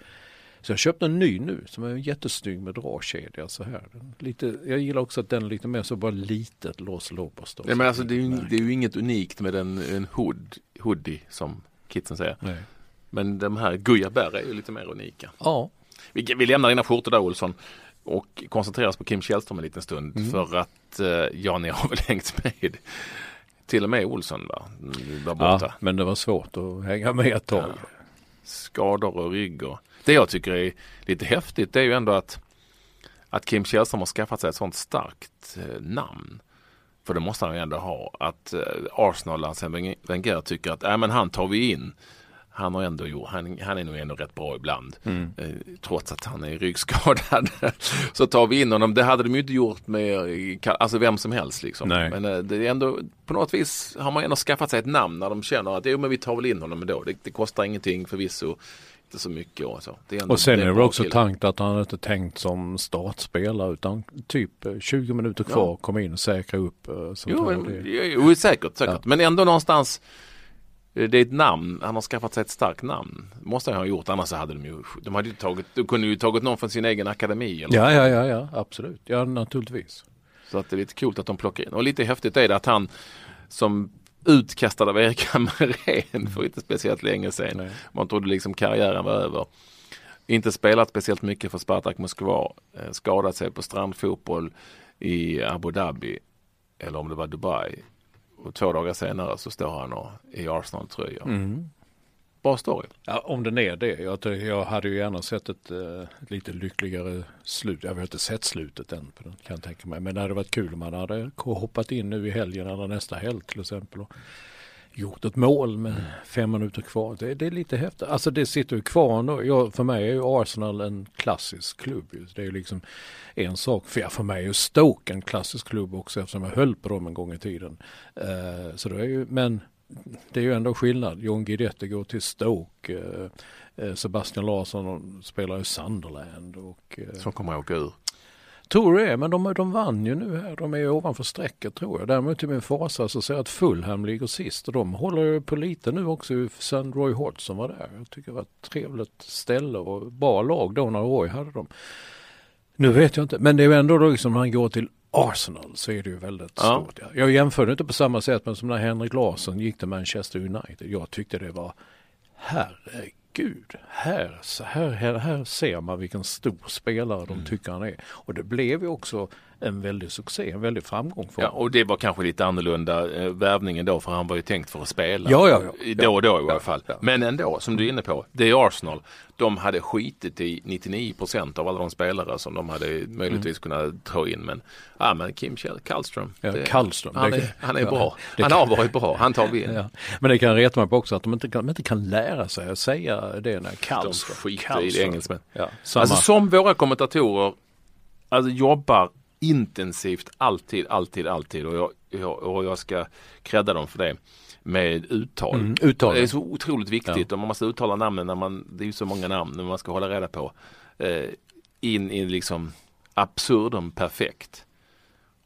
Så jag köpte en ny nu som är jättesnygg med dragkedja så här. Lite, jag gillar också att den är lite mer så bara litet Los Lobos. Då, Nej, men alltså, det, är ju, det är ju inget unikt med en, en hood, hoodie som kidsen säger. Nej. Men de här gujabär är ju lite mer unika. Ja, Vi, vi lämnar dina skjortor där Olsson och koncentrerar oss på Kim Källström en liten stund Mm. för att eh, ja, ni har väl hängt med. Till och med Olsson va? Var borta. ja, men det var svårt att hänga med ett tag. Ja. skador och rygg. Och det jag tycker är lite häftigt det är ju ändå att, att Kim Källström har skaffat sig ett sånt starkt eh, namn. För det måste han ju ändå ha. Att eh, Arsenal, Arsene Wenger tycker att äh, men han tar vi in. Han, har ändå gjort, han, han är nog ändå rätt bra ibland. Mm. Eh, trots att han är ryggskadad. så tar vi in honom. Det hade de ju inte gjort med alltså vem som helst. Liksom. Nej. Men eh, det är ändå, på något vis har man ändå skaffat sig ett namn när de känner att jo, men vi tar väl in honom ändå. Det, det kostar ingenting förvisso. Inte så mycket och så. Det är ändå, Och sen är det också tankt att han inte tänkt som startspelare utan typ eh, 20 minuter kvar, Ja. komma in och säkra upp. eh, Jo, men, jo, säkert, säkert. Ja. Men ändå någonstans eh, det är ett namn, han har skaffat sig ett starkt namn. Måste han ha gjort, annars hade de ju, de hade ju tagit, de kunde ju tagit någon från sin egen akademi. Eller Ja, ja, ja, ja, absolut. Ja, naturligtvis. Så att det är lite coolt att de plockar in. Och lite häftigt är det att han som utkastad av Erik Hamrén för inte speciellt länge sedan. Nej. Man trodde liksom karriären var över. Inte spelat speciellt mycket för Spartak Moskva. Eh, skadat sig på strandfotboll i Abu Dhabi. Eller om det var Dubai. Och två dagar senare så står han och, i Arsenal-tröja. Mm bra story. Ja, om den är det. Jag, jag hade ju gärna sett ett, ett lite lyckligare slut. Jag har inte sett slutet än på den kan jag tänka mig. Men det hade varit kul om man hade hoppat in nu i helgen eller nästa helg till exempel. Och gjort ett mål med fem minuter kvar. Det, det är lite häftigt. Alltså det sitter ju kvar nu. Jag, för mig är ju Arsenal en klassisk klubb. Det är ju liksom en sak. För, jag, för mig är ju Stoke en klassisk klubb också eftersom jag höll på dem en gång i tiden. Uh, så det är ju, men det är ju ändå skillnad. John Guidetti går till Stoke. Eh, eh, Sebastian Larsson spelar i Sunderland. Och, eh, Som kommer att åka ur. Tror det, men de, de vann ju nu här. De är ju ovanför strecket tror jag. Däremot till min fasa så ser jag att Fulham ligger sist och de håller ju på lite nu också. Sen Roy Hodgson var där. Jag tycker det var ett trevligt ställe och bra lag då när Roy hade dem. Nu vet jag inte, men det är ju ändå då liksom han går till Arsenal så är det ju väldigt Ja. stort. Ja. Jag jämförde inte på samma sätt men som när Henrik Larsson gick till Manchester United. Jag tyckte det var herregud, här, här, här, här ser man vilken stor spelare de tycker han är. Och det blev ju också en väldig succé, en väldig framgång för Ja, och det var kanske lite annorlunda eh, värvningen då för han var ju tänkt för att spela. Ja, ja, ja. Då och då i alla fall. Men ändå, som du är inne på, det är Arsenal. De hade skitit i 99 procent av alla de spelare som de hade möjligtvis kunnat ta in. Men, ja, men Kim Kjell, Kallström. Ja, det- Kallström, Han är, han är bra. Han kan- har varit bra. Han tar vi in. Men det kan reta mig på också att de inte kan, de inte kan lära sig att säga det när De Kallström. skiter i det engelsmän. Alltså som våra kommentatorer alltså, jobbar intensivt alltid, alltid, alltid och jag, jag, och jag ska credda dem för det med uttal. Mm, uttal. Det är så otroligt viktigt och man måste uttala namnen när man, det är ju så många namn när man ska hålla reda på. Eh, in i liksom absurdum perfekt.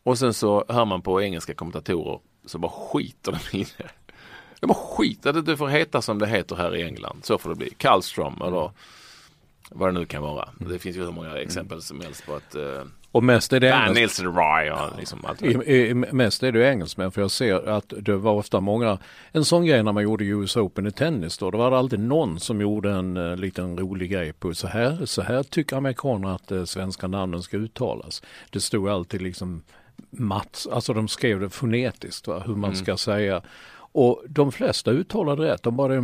Och sen så hör man på engelska kommentatorer så bara skiter de i det. De bara skiter det, det får heta som det heter här i England. Så får det bli. Kallström eller vad det nu kan vara. Det finns ju hur många exempel som helst på att uh, Och mest är det Van. Nilsson Rye och liksom allt. I, i, mest är det engelsmän för jag ser att det var ofta många, en sån grej när man gjorde US Open i tennis då, då var det alltid någon som gjorde en uh, liten rolig grej på så här, så här tycker amerikaner att uh, svenska namnen ska uttalas. Det stod alltid liksom Mats, alltså de skrev det fonetiskt va, hur man ska säga. Och de flesta uttalade rätt, de, bara,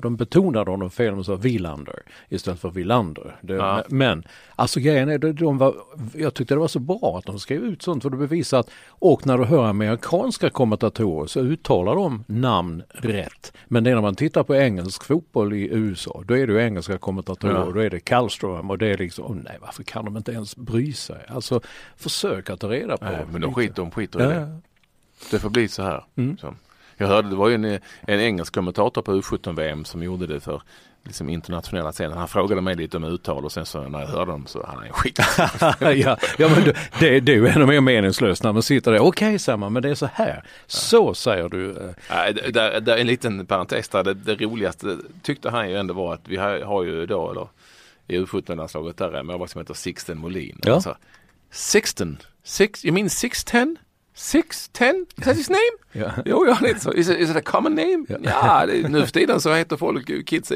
de betonade honom fel, de sa Villander istället för Villander. Det, Ja. Men alltså grejen är, de, de var, jag tyckte det var så bra att de skrev ut sånt för det bevisar att, och när du hör amerikanska kommentatorer så uttalar de namn rätt. Men det är när man tittar på engelsk fotboll i USA, då är det engelska kommentatorer, Ja. då är det Kallström och det är liksom, oh, nej varför kan de inte ens bry sig? Alltså försök att ta reda på. Nej, men de skiter, de skiter i det. Ja, Det får bli så här. Mm. Så. Jag hörde, det var ju en, en engelsk kommentator på U17-VM som gjorde det för liksom internationella scenen. Han frågade mig lite om uttal och sen så när jag hörde dem så han är skit. ja, ja men det, det, det är ju ännu mer meningslöst när man sitter där. Okej säger man, men det är så här. Så säger du. Nej, det- där, där, en liten parentes där. Det, det roligaste tyckte han ju ändå var att vi har, har ju då, eller i U17-landslaget där är målvakt som heter Sixten Molin. Ja. Alltså, Sixten? Six, you mean Sixten? Sixten? Is that his name? Ja. Jo, ja, lite så. Is it, is it a common name? Ja. Ja, det, nu för tiden så heter folk, kids,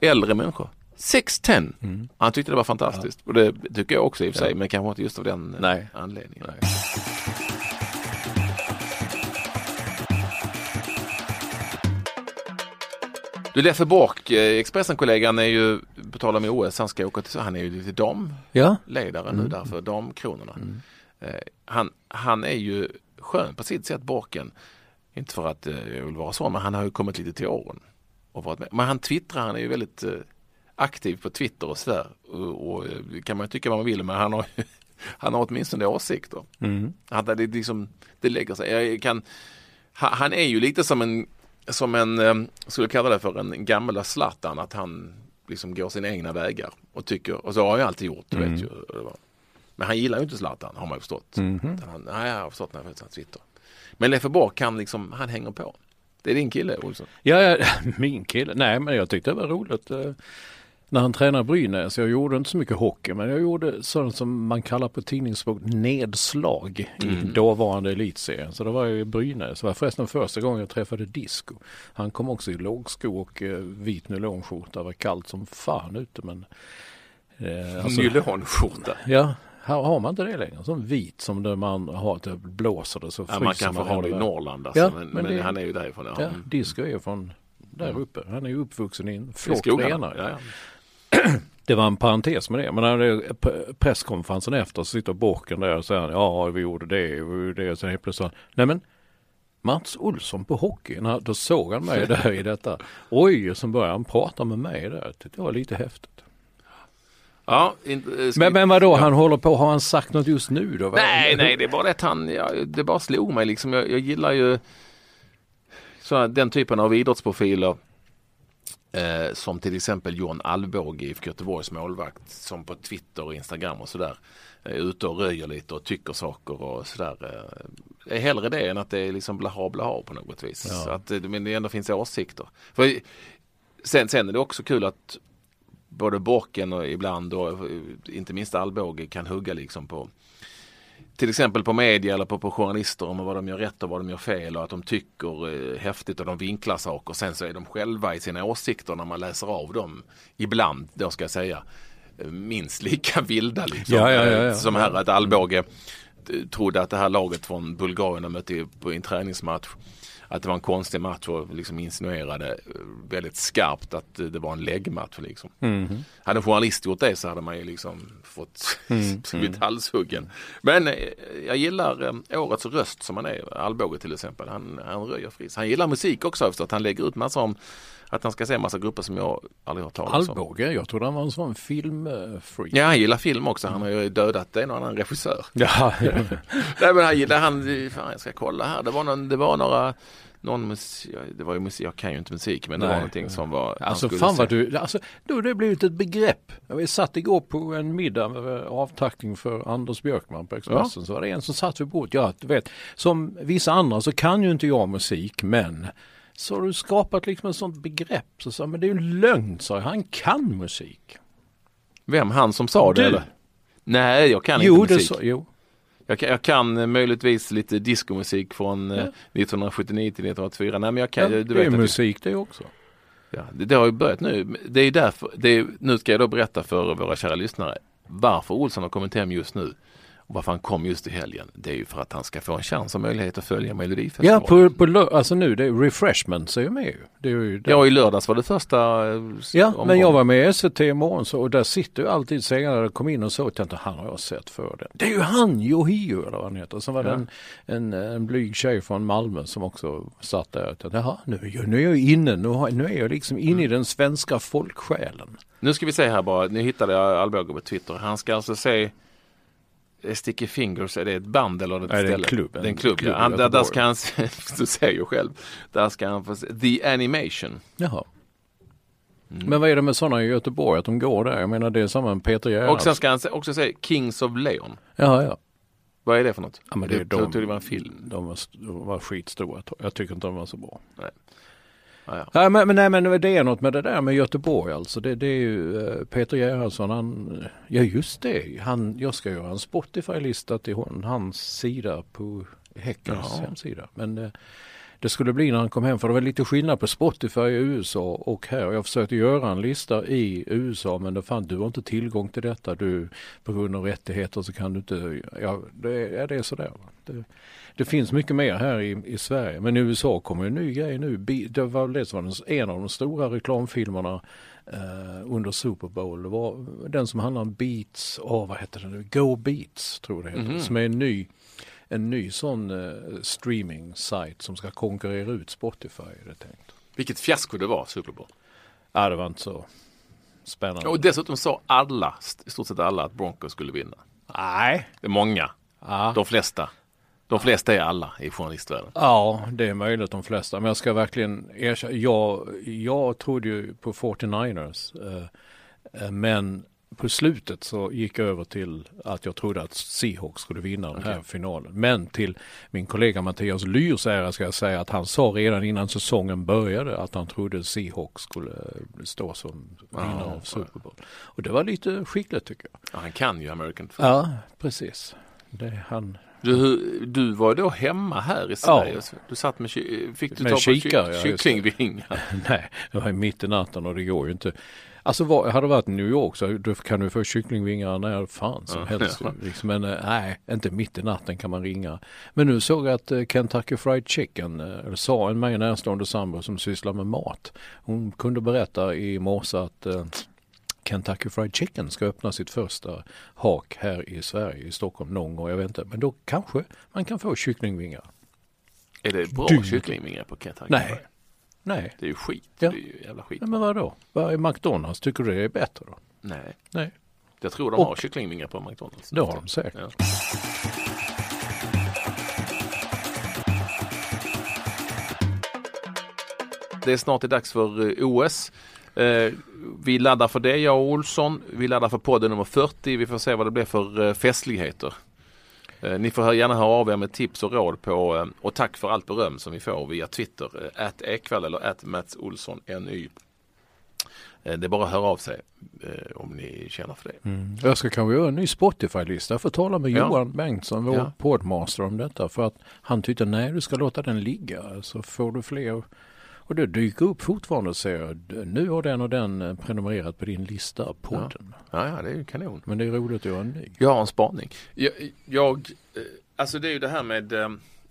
äldre människor. Sixten. Mm. Han tyckte det var fantastiskt. Och det tycker jag också i och för sig, men kanske inte just av den Nej. anledningen. Du Leffe Bork, eh, Expressen-kollegan är ju, på tal om OS, han ska åka till, han är ju lite damledare Ja, nu där för damkronorna. Eh, han, han är ju skön på sitt sätt, Borken. Inte för att eh, jag vill vara så, men han har ju kommit lite till åren. Och varit med. Men han twittrar, han är ju väldigt eh, aktiv på Twitter och sådär. Och, och eh, kan man ju tycka vad man vill, men han har, han har åtminstone åsikter. Mm. Han, det, liksom, det lägger sig. Jag kan, ha- han är ju lite som en, som en, eh, skulle kalla det för en gamla Zlatan, att han liksom går sina egna vägar och tycker, och så har ju alltid gjort, du vet ju. Men han gillar ju inte Zlatan, har man ju förstått. Mhm. Utan Han, nej, jag har förstått när jag har följt hans Twitter. Men Leffe Bork, han liksom, han hänger på. Det är din kille, Olsson. Ja, ja, min kille. Nej, men jag tyckte det var roligt. eh, När han tränade Brynäs, jag gjorde inte så mycket hockey, men jag gjorde sånt som man kallar på tidningsspråk nedslag i dåvarande elitserien. Så det var jag i Brynäs. Det var förresten första gången jag träffade Disco. Han kom också i lågsko och eh, vit nylonskjorta. Det var kallt som fan ute men... Eh, alltså- Nylonskjorta. Ja, här har man inte det längre. Som vit som det man har, det blåser det så Ja, fryser man kanske har det i. Norrland alltså, Ja, men, men det- han är ju därifrån. Ja. Ja, Mm. disco är från där uppe. Han är ju uppvuxen i en flock skogarna. renar. Ja, ja. Det var en parentes med det. Men när presskonferensen efter så sitter Borken där och säger ja vi gjorde det, vi gjorde det. Och sen helt plötsligt nej men Mats Olsson på hockey, då såg han mig där i detta. Oj, och så började han prata med mig där. Det var lite häftigt. Ja, inte, eh, Men, men vadå, ja. han håller på, har han sagt något just nu då? Nej, nej, det är bara det att han, ja, det bara slog mig liksom. Jag, jag gillar ju så, den typen av idrottsprofiler eh, som till exempel John Alvbåge, IFK Göteborgs målvakt, som på Twitter och Instagram och sådär är ute och röjer lite och tycker saker och sådär. Eh, är hellre det än att det är liksom blaha blaha på något vis. Ja. Så att det, men det ändå finns åsikter. För, sen, sen är det också kul att både Borken och ibland och inte minst Alvbåge kan hugga liksom på till exempel på media eller på, på journalister om vad de gör rätt och vad de gör fel och att de tycker eh, häftigt och de vinklar saker. Sen så är de själva i sina åsikter när man läser av dem ibland, då ska jag säga, eh, minst lika vilda liksom. Ja, ja, ja. Eh, Som här att Alvbåge trodde att det här laget från Bulgarien de mötte på en träningsmatch att det var en konstig match och liksom insinuerade eh, väldigt skarpt att det var en läggmatch. Liksom. Mhm. Hade en journalist gjort det så hade man ju liksom fått Mm, blivit halshuggen. Men eh, jag gillar eh, årets röst som han är, Alvbåge till exempel. Han, han röjer fris. Han gillar musik också har jag förstått. Han lägger ut massor om att han ska se massa grupper som jag aldrig har talat om. Alvbåge, jag trodde han var en sån filmfreak. Ja, han gillar film också. Han har ju dödat en och annan regissör. Ja, Nej men han gillar, han, fan jag ska kolla här. Det var, någon, det var några, någon musik, det var ju musik, jag kan ju inte musik men det var Nej. någonting som var. Alltså fan vad du, alltså, då har det blivit ett begrepp. Vi satt igår på en middag med avtackning för Anders Björkman på Expressen. Så var det en som satt vid bordet. Ja, du vet, som vissa andra så kan ju inte jag musik men så har du skapat liksom ett sånt begrepp. Så sa men det är ju en lögn sa jag. Han kan musik. Vem, han som sa det Du. eller? Nej, jag kan jo, inte det musik. sa, jo. Jag jag kan eh, möjligtvis lite diskomusik från eh, 1979 till 1984. Nej men jag kan, Ja, du det vet är musik det också. Ja, det, det har ju börjat nu. Det är därför, det är, nu ska jag då berätta för våra kära lyssnare varför Olsson har kommit hem just nu. Och varför han kom just i helgen. Det är ju för att han ska få en chans och möjlighet att följa Ja, Melodifestivalen. på, på, lö- alltså nu, det är refreshments är ju med ju. Det är ju där. Ja, i lördags var det första eh, Ja, omgången. men jag var med i SVT imorgon så, och där sitter ju alltid sägare när kom in och så tänkte han har jag sett för det. Det är ju han, Yohio eller vad han heter. Sen var det Ja. en, en, en blyg tjej från Malmö som också satt där och tänkte, jaha, nu, jag- nu är jag inne, nu, har, nu är jag liksom inne Mm. i den svenska folksjälen. Nu ska vi se här bara, nu hittade jag Alvbåge på Twitter. Han ska alltså se Sticky Fingers, är det ett band eller ett Nej, det är en ställe? klubb. Det är en En klubb, klubb ja. Han, där, där ska han, du ser ju själv, där ska han få se The Animation. Jaha. Mm. Men vad är det med sådana i Göteborg att de går där? Jag menar det är samma med Peter Gerhards. Och sen ska han också se Kings of Leon. Ja, ja. Vad är det för något? ja men det jag de, trodde det var en film. De var, de var skitstora. Jag tycker inte de var så bra. Ja, ja. Ja, men, men, nej, men det är något med det där med Göteborg alltså. Det, det är ju eh, Peter Gerhardsson, han, ja just det, han, jag ska göra en Spotify-lista till hon, hans sida på Häckens Jaha. hemsida. Men eh, det skulle bli när han kom hem, för det var lite skillnad på Spotify i USA och här. Jag försökte göra en lista i USA men det fan, du har inte tillgång till detta. Du, på grund av rättigheter så kan du inte, ja det, ja, det är sådär. Det, det finns mycket mer här i, i Sverige. Men i USA kommer en ny grej nu. Det var det som var den- en av de stora reklamfilmerna eh, under Super Bowl. Det var den som handlar om Beats, åh vad heter det nu? Go Beats tror jag det heter. Mhm. Som är en ny, en ny sån eh, streaming-sajt som ska konkurrera ut Spotify. Är det tänkt. Vilket fiasko det var, Super Bowl. Ja, det var inte så spännande. Och dessutom sa alla, i stort sett alla, att Broncos skulle vinna. Nej. Det är många, Ja. de flesta. De flesta är alla i journalistvärlden. Ja, det är möjligt de flesta. Men jag ska verkligen erkänna. Jag, jag trodde ju på 49ers. Eh, eh, men på slutet så gick jag över till att jag trodde att Seahawks skulle vinna den här Okej. finalen. Men till min kollega Mattias Lyrs ära ska jag säga att han sa redan innan säsongen började att han trodde Seahawks skulle eh, stå som vinnare Ja, av Super Bowl. Och det var lite skickligt tycker jag. Ja, han kan ju American football. Ja, precis. Det, han, Du, du var då hemma här i Sverige? Du satt med, fick du Med ta på kikare, ky- ja, just det. kycklingvingar? Nej, det var mitt i natten och det går ju inte. Alltså var, hade det varit New York så kan du få kycklingvingar när fan som Ja, helst. ja. Liksom, men eh, nej, inte mitt i natten kan man ringa. Men nu såg jag att eh, Kentucky Fried Chicken, eh, eller sa en mig närstående sambo som sysslar med mat. Hon kunde berätta i morse att Kentucky Fried Chicken ska öppna sitt första hak här i Sverige, i Stockholm någon gång, jag vet inte. Men då kanske man kan få kycklingvingar. Är det bra Du- kycklingvingar på Kentucky? Nej. Nej, Det är ju skit. Ja. Det är ju jävla skit. Nej, men vadå? Vad är McDonalds? Tycker du det är bättre då? Nej. Nej. Jag tror de Och- har kycklingvingar på McDonalds. Det har de säkert. Ja. Det är snart det dags för eh, OS. Eh, vi laddar för det, jag och Olsson. Vi laddar för podden nummer 40. Vi får se vad det blir för eh, festligheter. Eh, ni får gärna höra av er med tips och råd på eh, och tack för allt beröm som vi får via Twitter. Att Ekvall eller att Mats Olsson NY. Eh, det är bara att höra av sig eh, om ni känner för det. Mm. Jag ska kanske göra en ny Spotify-lista. Jag får tala med Ja. Johan Bengtsson, vår Ja. podmaster om detta. För att han tyckte nej, du ska låta den ligga. Så får du fler. Och det dyker upp fortfarande och säger nu har den och den eh, prenumererat på din lista, podden. Ja, ja, det är ju kanon. Men det är roligt att göra en ny. Jag har en spaning. Jag, jag eh, alltså det är ju det här med eh,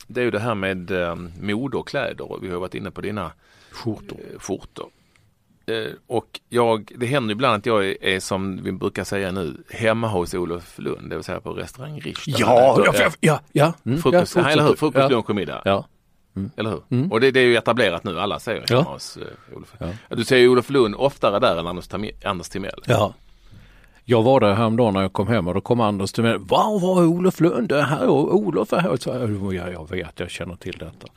det är ju det här med mode och kläder och vi har varit inne på dina Skjortor. skjortor. Och jag, det händer ibland att jag är, är som vi brukar säga nu hemma hos Olof Lund, det vill säga på restaurang Richter. Ja, ja, ja, ja. Mm, Frukost, ja, eller hur? fortsätt. Frukost, ja. lunch och middag. Ja. Eller hur? Mm. Och det, det är ju etablerat nu, alla säger hemma Ja. hos eh, Olof. Ja. Du ser ju Olof Lund oftare där än Anders, Tam- Anders Timell. Ja. Jag var där häromdagen när jag kom hem och då kom Anders till mig. Var var är Olof Lund? Det är här och Olof är här. Så, jag, ja, jag vet, jag känner till detta.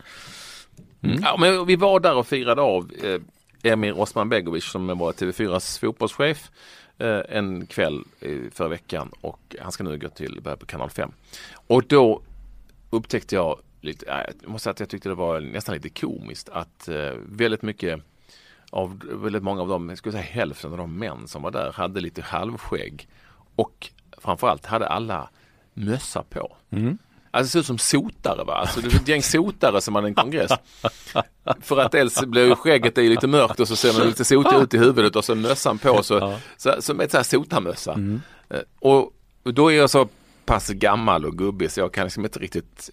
Mm. Ja, men vi var där och firade av eh, Emir Osman Begovic som var TV4s fotbollschef eh, en kväll eh, förra veckan och han ska nu gå till börja på kanal 5. Och då upptäckte jag lite, äh, jag måste säga att jag tyckte det var nästan lite komiskt att eh, väldigt mycket av, väldigt många av dem, jag skulle säga hälften av de män som var där hade lite halvskägg och framförallt hade alla mössa på. Alltså det ser ut som sotare va? Alltså det är ett gäng sotare som hade en kongress. För att dels blir ju skägget är lite mörkt och så ser man lite sotig ut i huvudet och så mössan på så, så som ett så här sotarmössa. Eh, Och då är jag så pass gammal och gubbig så jag kan liksom inte riktigt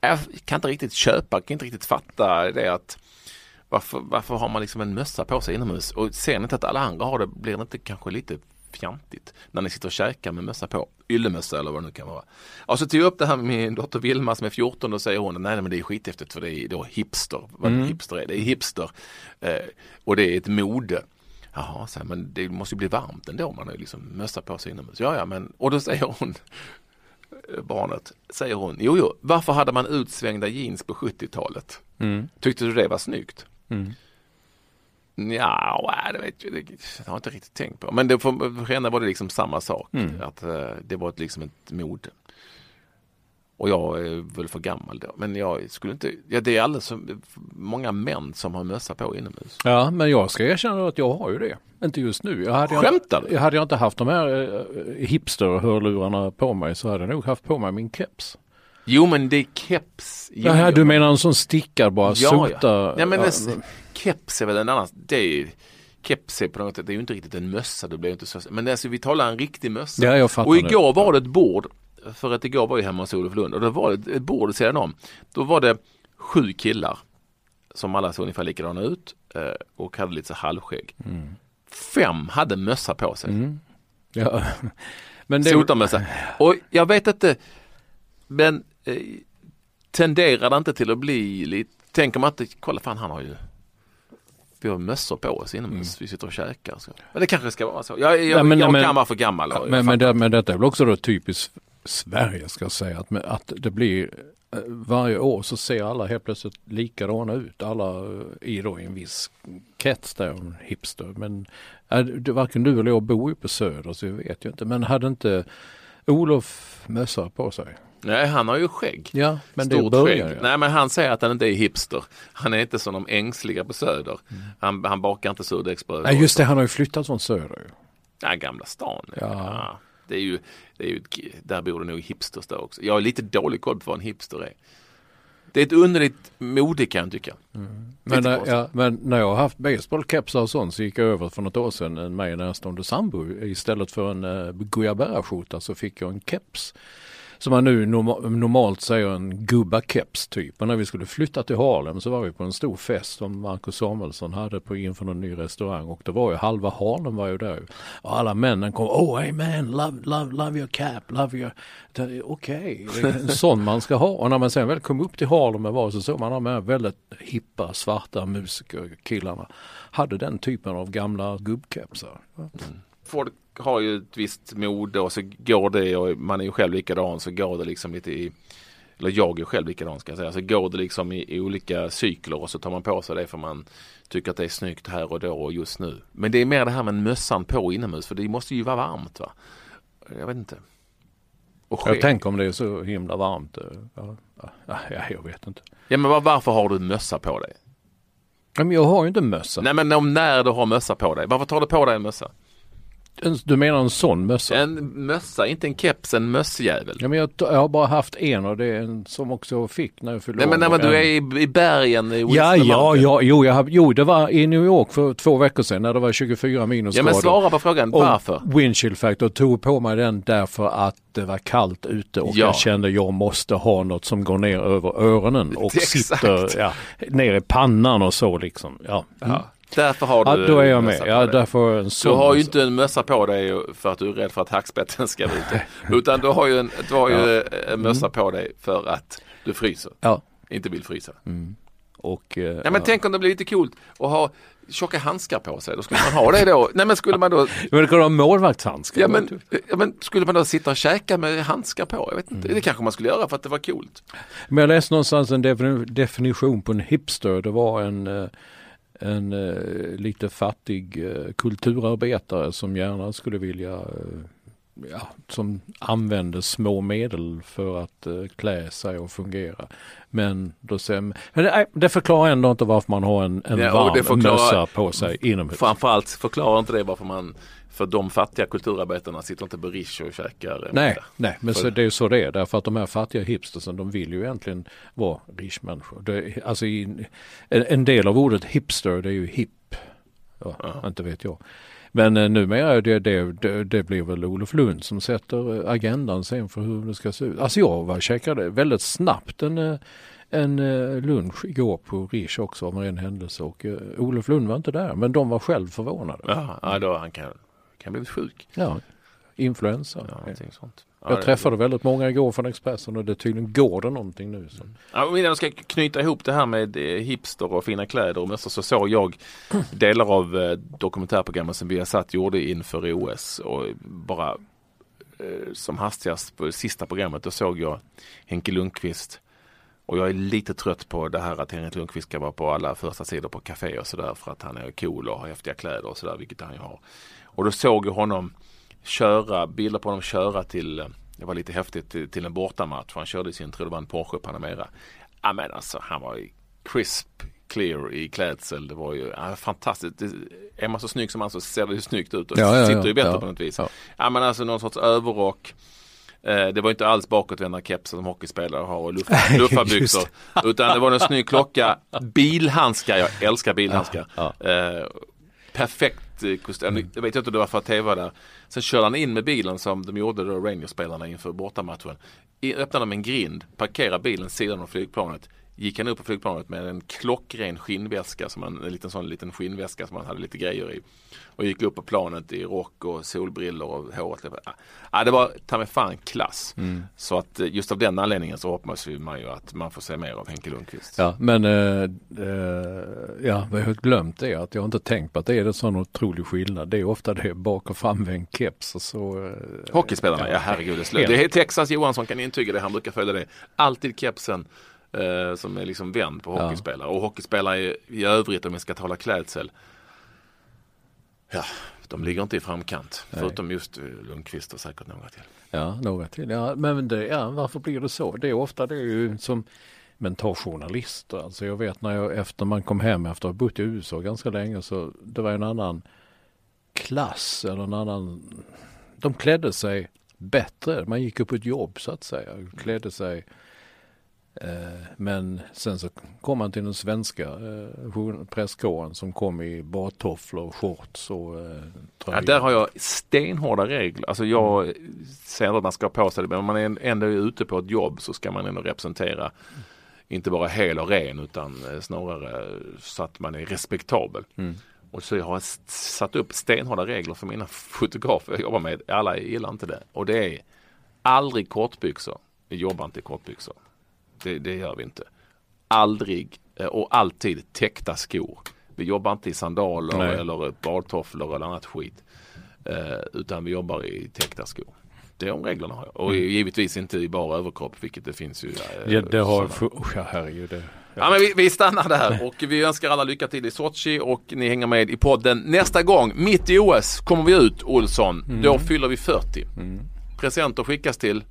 jag kan inte riktigt köpa, kan inte riktigt fatta det att varför, varför har man liksom en mössa på sig inomhus? Och ser ni inte att alla andra har det, blir det inte kanske lite fjantigt när ni sitter och käkar med mössa på, yllemössa eller vad det nu kan vara. Och så tog jag upp det här med min dotter Vilma som är 14 och säger hon, nej men det är skithäftigt för det är då hipster, vad hipster är, det är hipster. Eh, och det är ett mode. Jaha, så här, men det måste ju bli varmt ändå, man har ju liksom mössa på sig inomhus. Ja, ja, men, och då säger hon, barnet, säger hon, jo, jo, varför hade man utsvängda jeans på 70-talet? Tyckte du det var snyggt? Mm. Ja, det vet jag, det har jag inte riktigt tänkt på. Men det, för, henne var det liksom samma sak. Mm. Att eh, det var ett, liksom ett mode. Och jag är väl för gammal då. Men jag skulle inte, ja, det är alldeles för många män som har mössa på inomhus. Ja, men jag ska erkänna att jag har ju det. Inte just nu. Jag hade, Skämtar jag, du? jag hade jag inte haft de här eh, hipster-hörlurarna på mig så hade jag nog haft på mig min keps. Jo men det är keps. Jo, Jaha, du menar en sån stickar bara, Ja, sota? ja. ja men ja, det, keps är väl en annan, det är keps är på något sätt, det är ju inte riktigt en mössa, det blir inte så, men alltså, vi talar en riktig mössa. Ja, jag fattar och igår var det ett bord, för att igår var ju hemma hos Olof Lund och då var det ett bord sedan om. Då var det sju killar som alla såg ungefär likadana ut eh, och hade lite så halvskägg. Fem hade mössa på sig. Mm. ja. Men det, Sotarmössa. Och jag vet inte, men eh, tenderar det inte till att bli lite, tänker man inte, kolla fan han har ju vi har mössor på oss inomhus, vi sitter och käkar. Så. Men det kanske ska vara så. Jag, jag, Nej, men- jag men- kan vara för gammal. och- men, men, det, men detta är väl också då typiskt Sverige ska jag säga. Att, att det blir eh, varje år så ser alla helt plötsligt likadana ut. Alla eh, i då i en viss krets där, hipster. Men äh, det, varken du eller jag bor ju på Söder så jag vet ju inte. Men hade inte Olof mössa på sig? Nej, han har ju skägg. Ja, men Stort det skägg. ju. Nej men han säger att han inte är hipster. Han är inte som de ängsliga på Söder. Han, han bakar inte surdegsbröd. Nej just det, han har ju flyttat från Söder. Ja, Gamla stan. Ja. Det är ju, det är ju, där bor det nog hipsters där också. Jag har lite dålig koll på vad en hipster är. Det är ett underligt mode kan jag tycka. Mm. Men, när, ja, men när jag har haft baseballkepsar och sånt så gick jag över för något år sedan en mig närstående sambo. Istället för en uh, guayabera så fick jag en keps som man nu normalt säger en gubbakeps typ. Och när vi skulle flytta till Harlem så var vi på en stor fest som Marcus Samuelsson hade på inför någon ny restaurang och det var ju halva Harlem var ju där. Och alla männen kom, oh hey man, love, love, love your cap, love your... Okej, okay. det är en sån man ska ha. Och när man sen väl kom upp till Harlem och var så såg man de här väldigt hippa svarta musikerkillarna hade den typen av gamla gubbkepsar. Mm. Folk har ju ett visst mode och så går det och man är ju själv likadan så går det liksom lite i eller jag är själv likadan ska jag säga. Så går det liksom i, i, olika cykler och så tar man på sig det för man tycker att det är snyggt här och då och just nu. Men det är mer det här med mössan på inomhus för det måste ju vara varmt va? Jag vet inte. jag tänker om det är så himla varmt. Ja, ja, jag vet inte. Ja men var, varför har du mössa på dig? Men jag har ju inte mössa. Nej men om när du har mössa på dig. Varför tar du på dig en mössa? Du menar en sån mössa? En mössa, inte en keps, en mössjävel. Ja, men jag, jag, har bara haft en och det är en som också fick när jag fyllde Nej men, nej, men du är i, i bergen i Ja, ja, ja, jo, jag, jo, det var i New York för två veckor sedan när det var 24 minusgrader. Ja men svara på frågan, varför? Och windchill factor tog på mig den därför att det var kallt ute och ja. jag kände jag måste ha något som går ner över öronen och sitter ja, ner i pannan och så liksom. Ja. Mm. ja. Därför har du ja, då är jag med. Ja, därför en du har ju inte en mössa på dig för att du är rädd för att hackspetten ska vara Utan du har ju, en, du har ju ja. en mössa mm. på dig för att du fryser. Ja. Inte vill frysa. Mm. Och, eh, ja, men tänk om det blir lite coolt att ha tjocka handskar på sig. Då skulle man ha det då. Nej men skulle man då. men det kan ha målvaktshandskar. Ja men, ja men skulle man då sitta och käka med handskar på? Jag vet inte. Mm. Det kanske man skulle göra för att det var coolt. Men jag läste någonstans en definition på en hipster. Det var en eh, en eh, lite fattig eh, kulturarbetare som gärna skulle vilja eh, ja, som använder små medel för att eh, klä sig och fungera. Men, då ser, det, det förklarar ändå inte varför man har en, en ja, varm mössa på sig inomhus. Framförallt förklarar inte det varför man för de fattiga kulturarbetarna sitter inte på Riche och käkar Nej, nej men så, det är ju så det är. Därför att de här fattiga hipstersen de vill ju egentligen vara riche-människor. Alltså en, en, del av ordet hipster det är ju hip. Ja, ja. Inte vet jag. Men eh, numera det, det, det, det blir väl Olof Lund som sätter agendan sen för hur det ska se ut. Alltså jag var käkade väldigt snabbt en, eh, en eh, lunch igår på Riche också av en händelse och uh, Olof Lund var inte där men de var själv förvånade. Ja, då han kan kan blivit sjuk. Ja, influensa. Ja, sånt. Ja, jag träffade det... väldigt många igår från Expressen och det tydligen går det någonting nu. Så. Ja, om jag ska knyta ihop det här med eh, hipster och fina kläder och mössor så såg jag delar av eh, dokumentärprogrammet som vi har satt gjorde inför OS och bara eh, som hastigast på sista programmet då såg jag Henke Lundqvist och jag är lite trött på det här att Henrik Lundqvist ska vara på alla första sidor på café och sådär för att han är cool och har häftiga kläder och sådär vilket han ju har. Och då såg jag honom köra, bilder på honom köra till, det var lite häftigt, till, till en bortamatch. Han körde sin, tror det var en Porsche Panamera. Ja men alltså han var ju crisp, clear i klädsel. Det var ju ja, fantastiskt. Det, är man så snygg som han så ser det ju snyggt ut och ja, ja, sitter ju bättre på något vis. Ja men alltså någon sorts överrock. Eh, det var inte alls bakåtvända kepsar som hockeyspelare har och luffarbyxor. utan det var en snygg klocka, bilhandskar, jag älskar bilhandskar. Eh, perfekt kostym. Mm. Jag vet inte om det var för att tv där. Sen körde han in med bilen som de gjorde då Rangers-spelarna inför bortamatchen. Öppnade de en grind, parkerade bilen sidan av flygplanet gick han upp på flygplanet med en klockren skinnväska, som en, en liten sån liten skinnväska som han hade lite grejer i. Och gick upp på planet i rock och solbrillor och håret. Ja, det var ta mig fan klass. Mm. Så att eh, just av den anledningen så hoppas man ju att man får se mer av Henke Lundqvist. Ja men äh, äh, ja, vad jag har glömt är att jag inte tänkt på att det är en sån otrolig skillnad. Det är ofta det bak och framvänd keps och så. Äh, Hockeyspelarna, ja, ja herregud. Det, det är Texas Johansson kan intyga det. Han brukar följa det. Alltid kepsen eh, som är liksom vänd på hockeyspelare. Ja. Och hockeyspelare i, i övrigt om vi ska tala klädsel. Ja, de ligger inte i framkant. Nej. Förutom just eh, Lundqvist och säkert några till. Ja, några till. Ja, men det, ja, varför blir det så? Det är ofta det är ju som men ta journalister. Alltså jag vet när jag efter man kom hem efter att ha bott i USA ganska länge så det var en annan klass eller en annan de klädde sig bättre. Man gick upp på ett jobb så att säga. Klädde sig men sen så kom man till den svenska eh, presskåren som kom i badtofflor och shorts och eh, Ja, där har jag stenhårda regler. Alltså jag säger inte att man ska ha på sig det men om man är ändå är ute på ett jobb så ska man ändå representera inte bara hel och ren utan eh, snarare så att man är respektabel. Mm. Och så jag har satt upp stenhårda regler för mina fotografer jag jobbar med. Alla gillar inte det. Och det är aldrig kortbyxor. Vi jobbar inte i kortbyxor. Det, det gör vi inte. Aldrig eh, och alltid täckta skor. Vi jobbar inte i sandaler Nej. eller badtofflor eller annat skit. Eh, utan vi jobbar i täckta skor. De reglerna har jag. Och givetvis inte i bara överkropp vilket det finns ju. eh, Ja, det har, sådana. usch, ja, herregud. Det, Ja, men vi, vi stannar där och vi önskar alla lycka till i Sochi och ni hänger med i podden. Nästa gång, mitt i OS, kommer vi ut Olsson. Då fyller vi 40. Presenter skickas till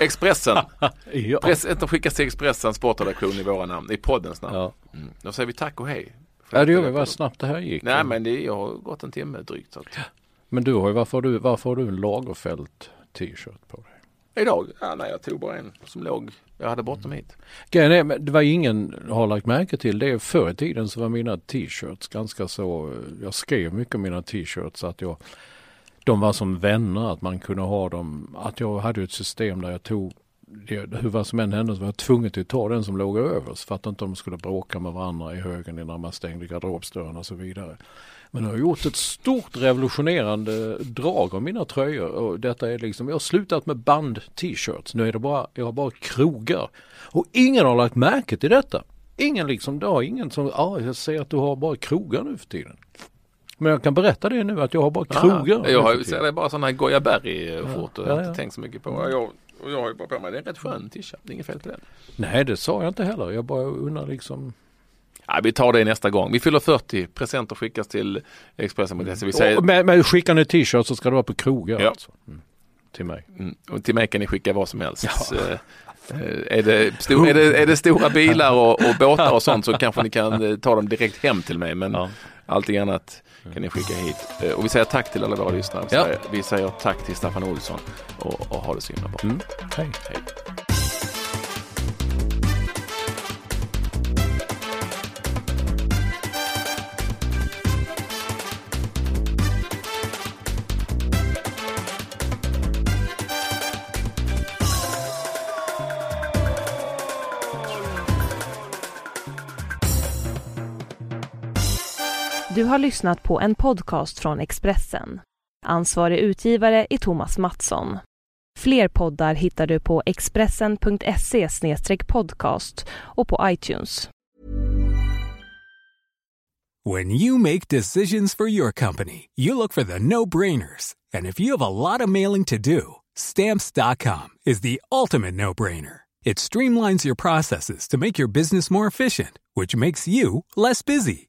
Expressen. ja. Presenter skickas till Expressen sportredaktion i våra namn, i poddens namn. Ja. Mm. Då säger vi tack och hej. ja, det gör vi. Vad snabbt det här gick. Nej men det jag har gått en timme drygt. Så. Men du har ju, varför har du, varför har du en Lagerfält t-shirt på dig? Idag? Ja, nej, jag tog bara en som låg. Jag hade bråttom hit. Grejen är, men det var ingen har lagt märke till det. Förr i tiden så var mina t-shirts ganska så, jag skrev mycket om mina t-shirts att jag, de var som vänner, att man kunde ha dem, att jag hade ett system där jag tog det, hur vad som än hände så var jag tvungen att ta den som låg överst för att inte de skulle bråka med varandra i högen innan man stängde garderobsdörren och så vidare. Men jag har gjort ett stort revolutionerande drag av mina tröjor och detta är liksom, jag har slutat med band t-shirts. Nu är det bara, jag har bara krogar. Och ingen har lagt märke till detta. Ingen liksom, det har ingen som, ja ah, jag ser att du har bara krogar nu för tiden. Men jag kan berätta det nu att jag har bara krogar. Aha, nu jag har, ser det bara sådana här Goya Berry-skjortor. Jag har Ja, inte ja. tänkt så mycket på. Jag, och jag har ju bara på mig, det är en rätt skön t-shirt. Det är inget fel på den. Nej det sa jag inte heller. Jag bara undrar liksom. Ja, vi tar det nästa gång. Vi fyller 40. Presenter skickas till Expressen.se. Vi säger, Och med, med skickar ni t-shirt så ska det vara på krogar Ja. alltså. Mm. Till mig. mm, och till mig kan ni skicka vad som helst. Eh, eh, Är det, stor, är, det, är det stora bilar och, och båtar och sånt så kanske ni kan eh, ta dem direkt hem till mig. Men Ja. Allting annat kan ni skicka hit. Eh, Och vi säger tack till alla våra lyssnare. Vi Ja. säger, vi säger tack till Staffan Olsson och, och ha det så himla bra. Mm. Hej. Hej. Du har lyssnat på en podcast från Expressen. Ansvarig utgivare är Thomas Mattsson. Fler poddar hittar du på expressen.se podcast och på iTunes. When you make decisions for your company, you look for the no brainers. And if you have a lot of mailing to do, stamps.com is the ultimate no brainer. It streamlines your processes to make your business more efficient, which makes you less busy.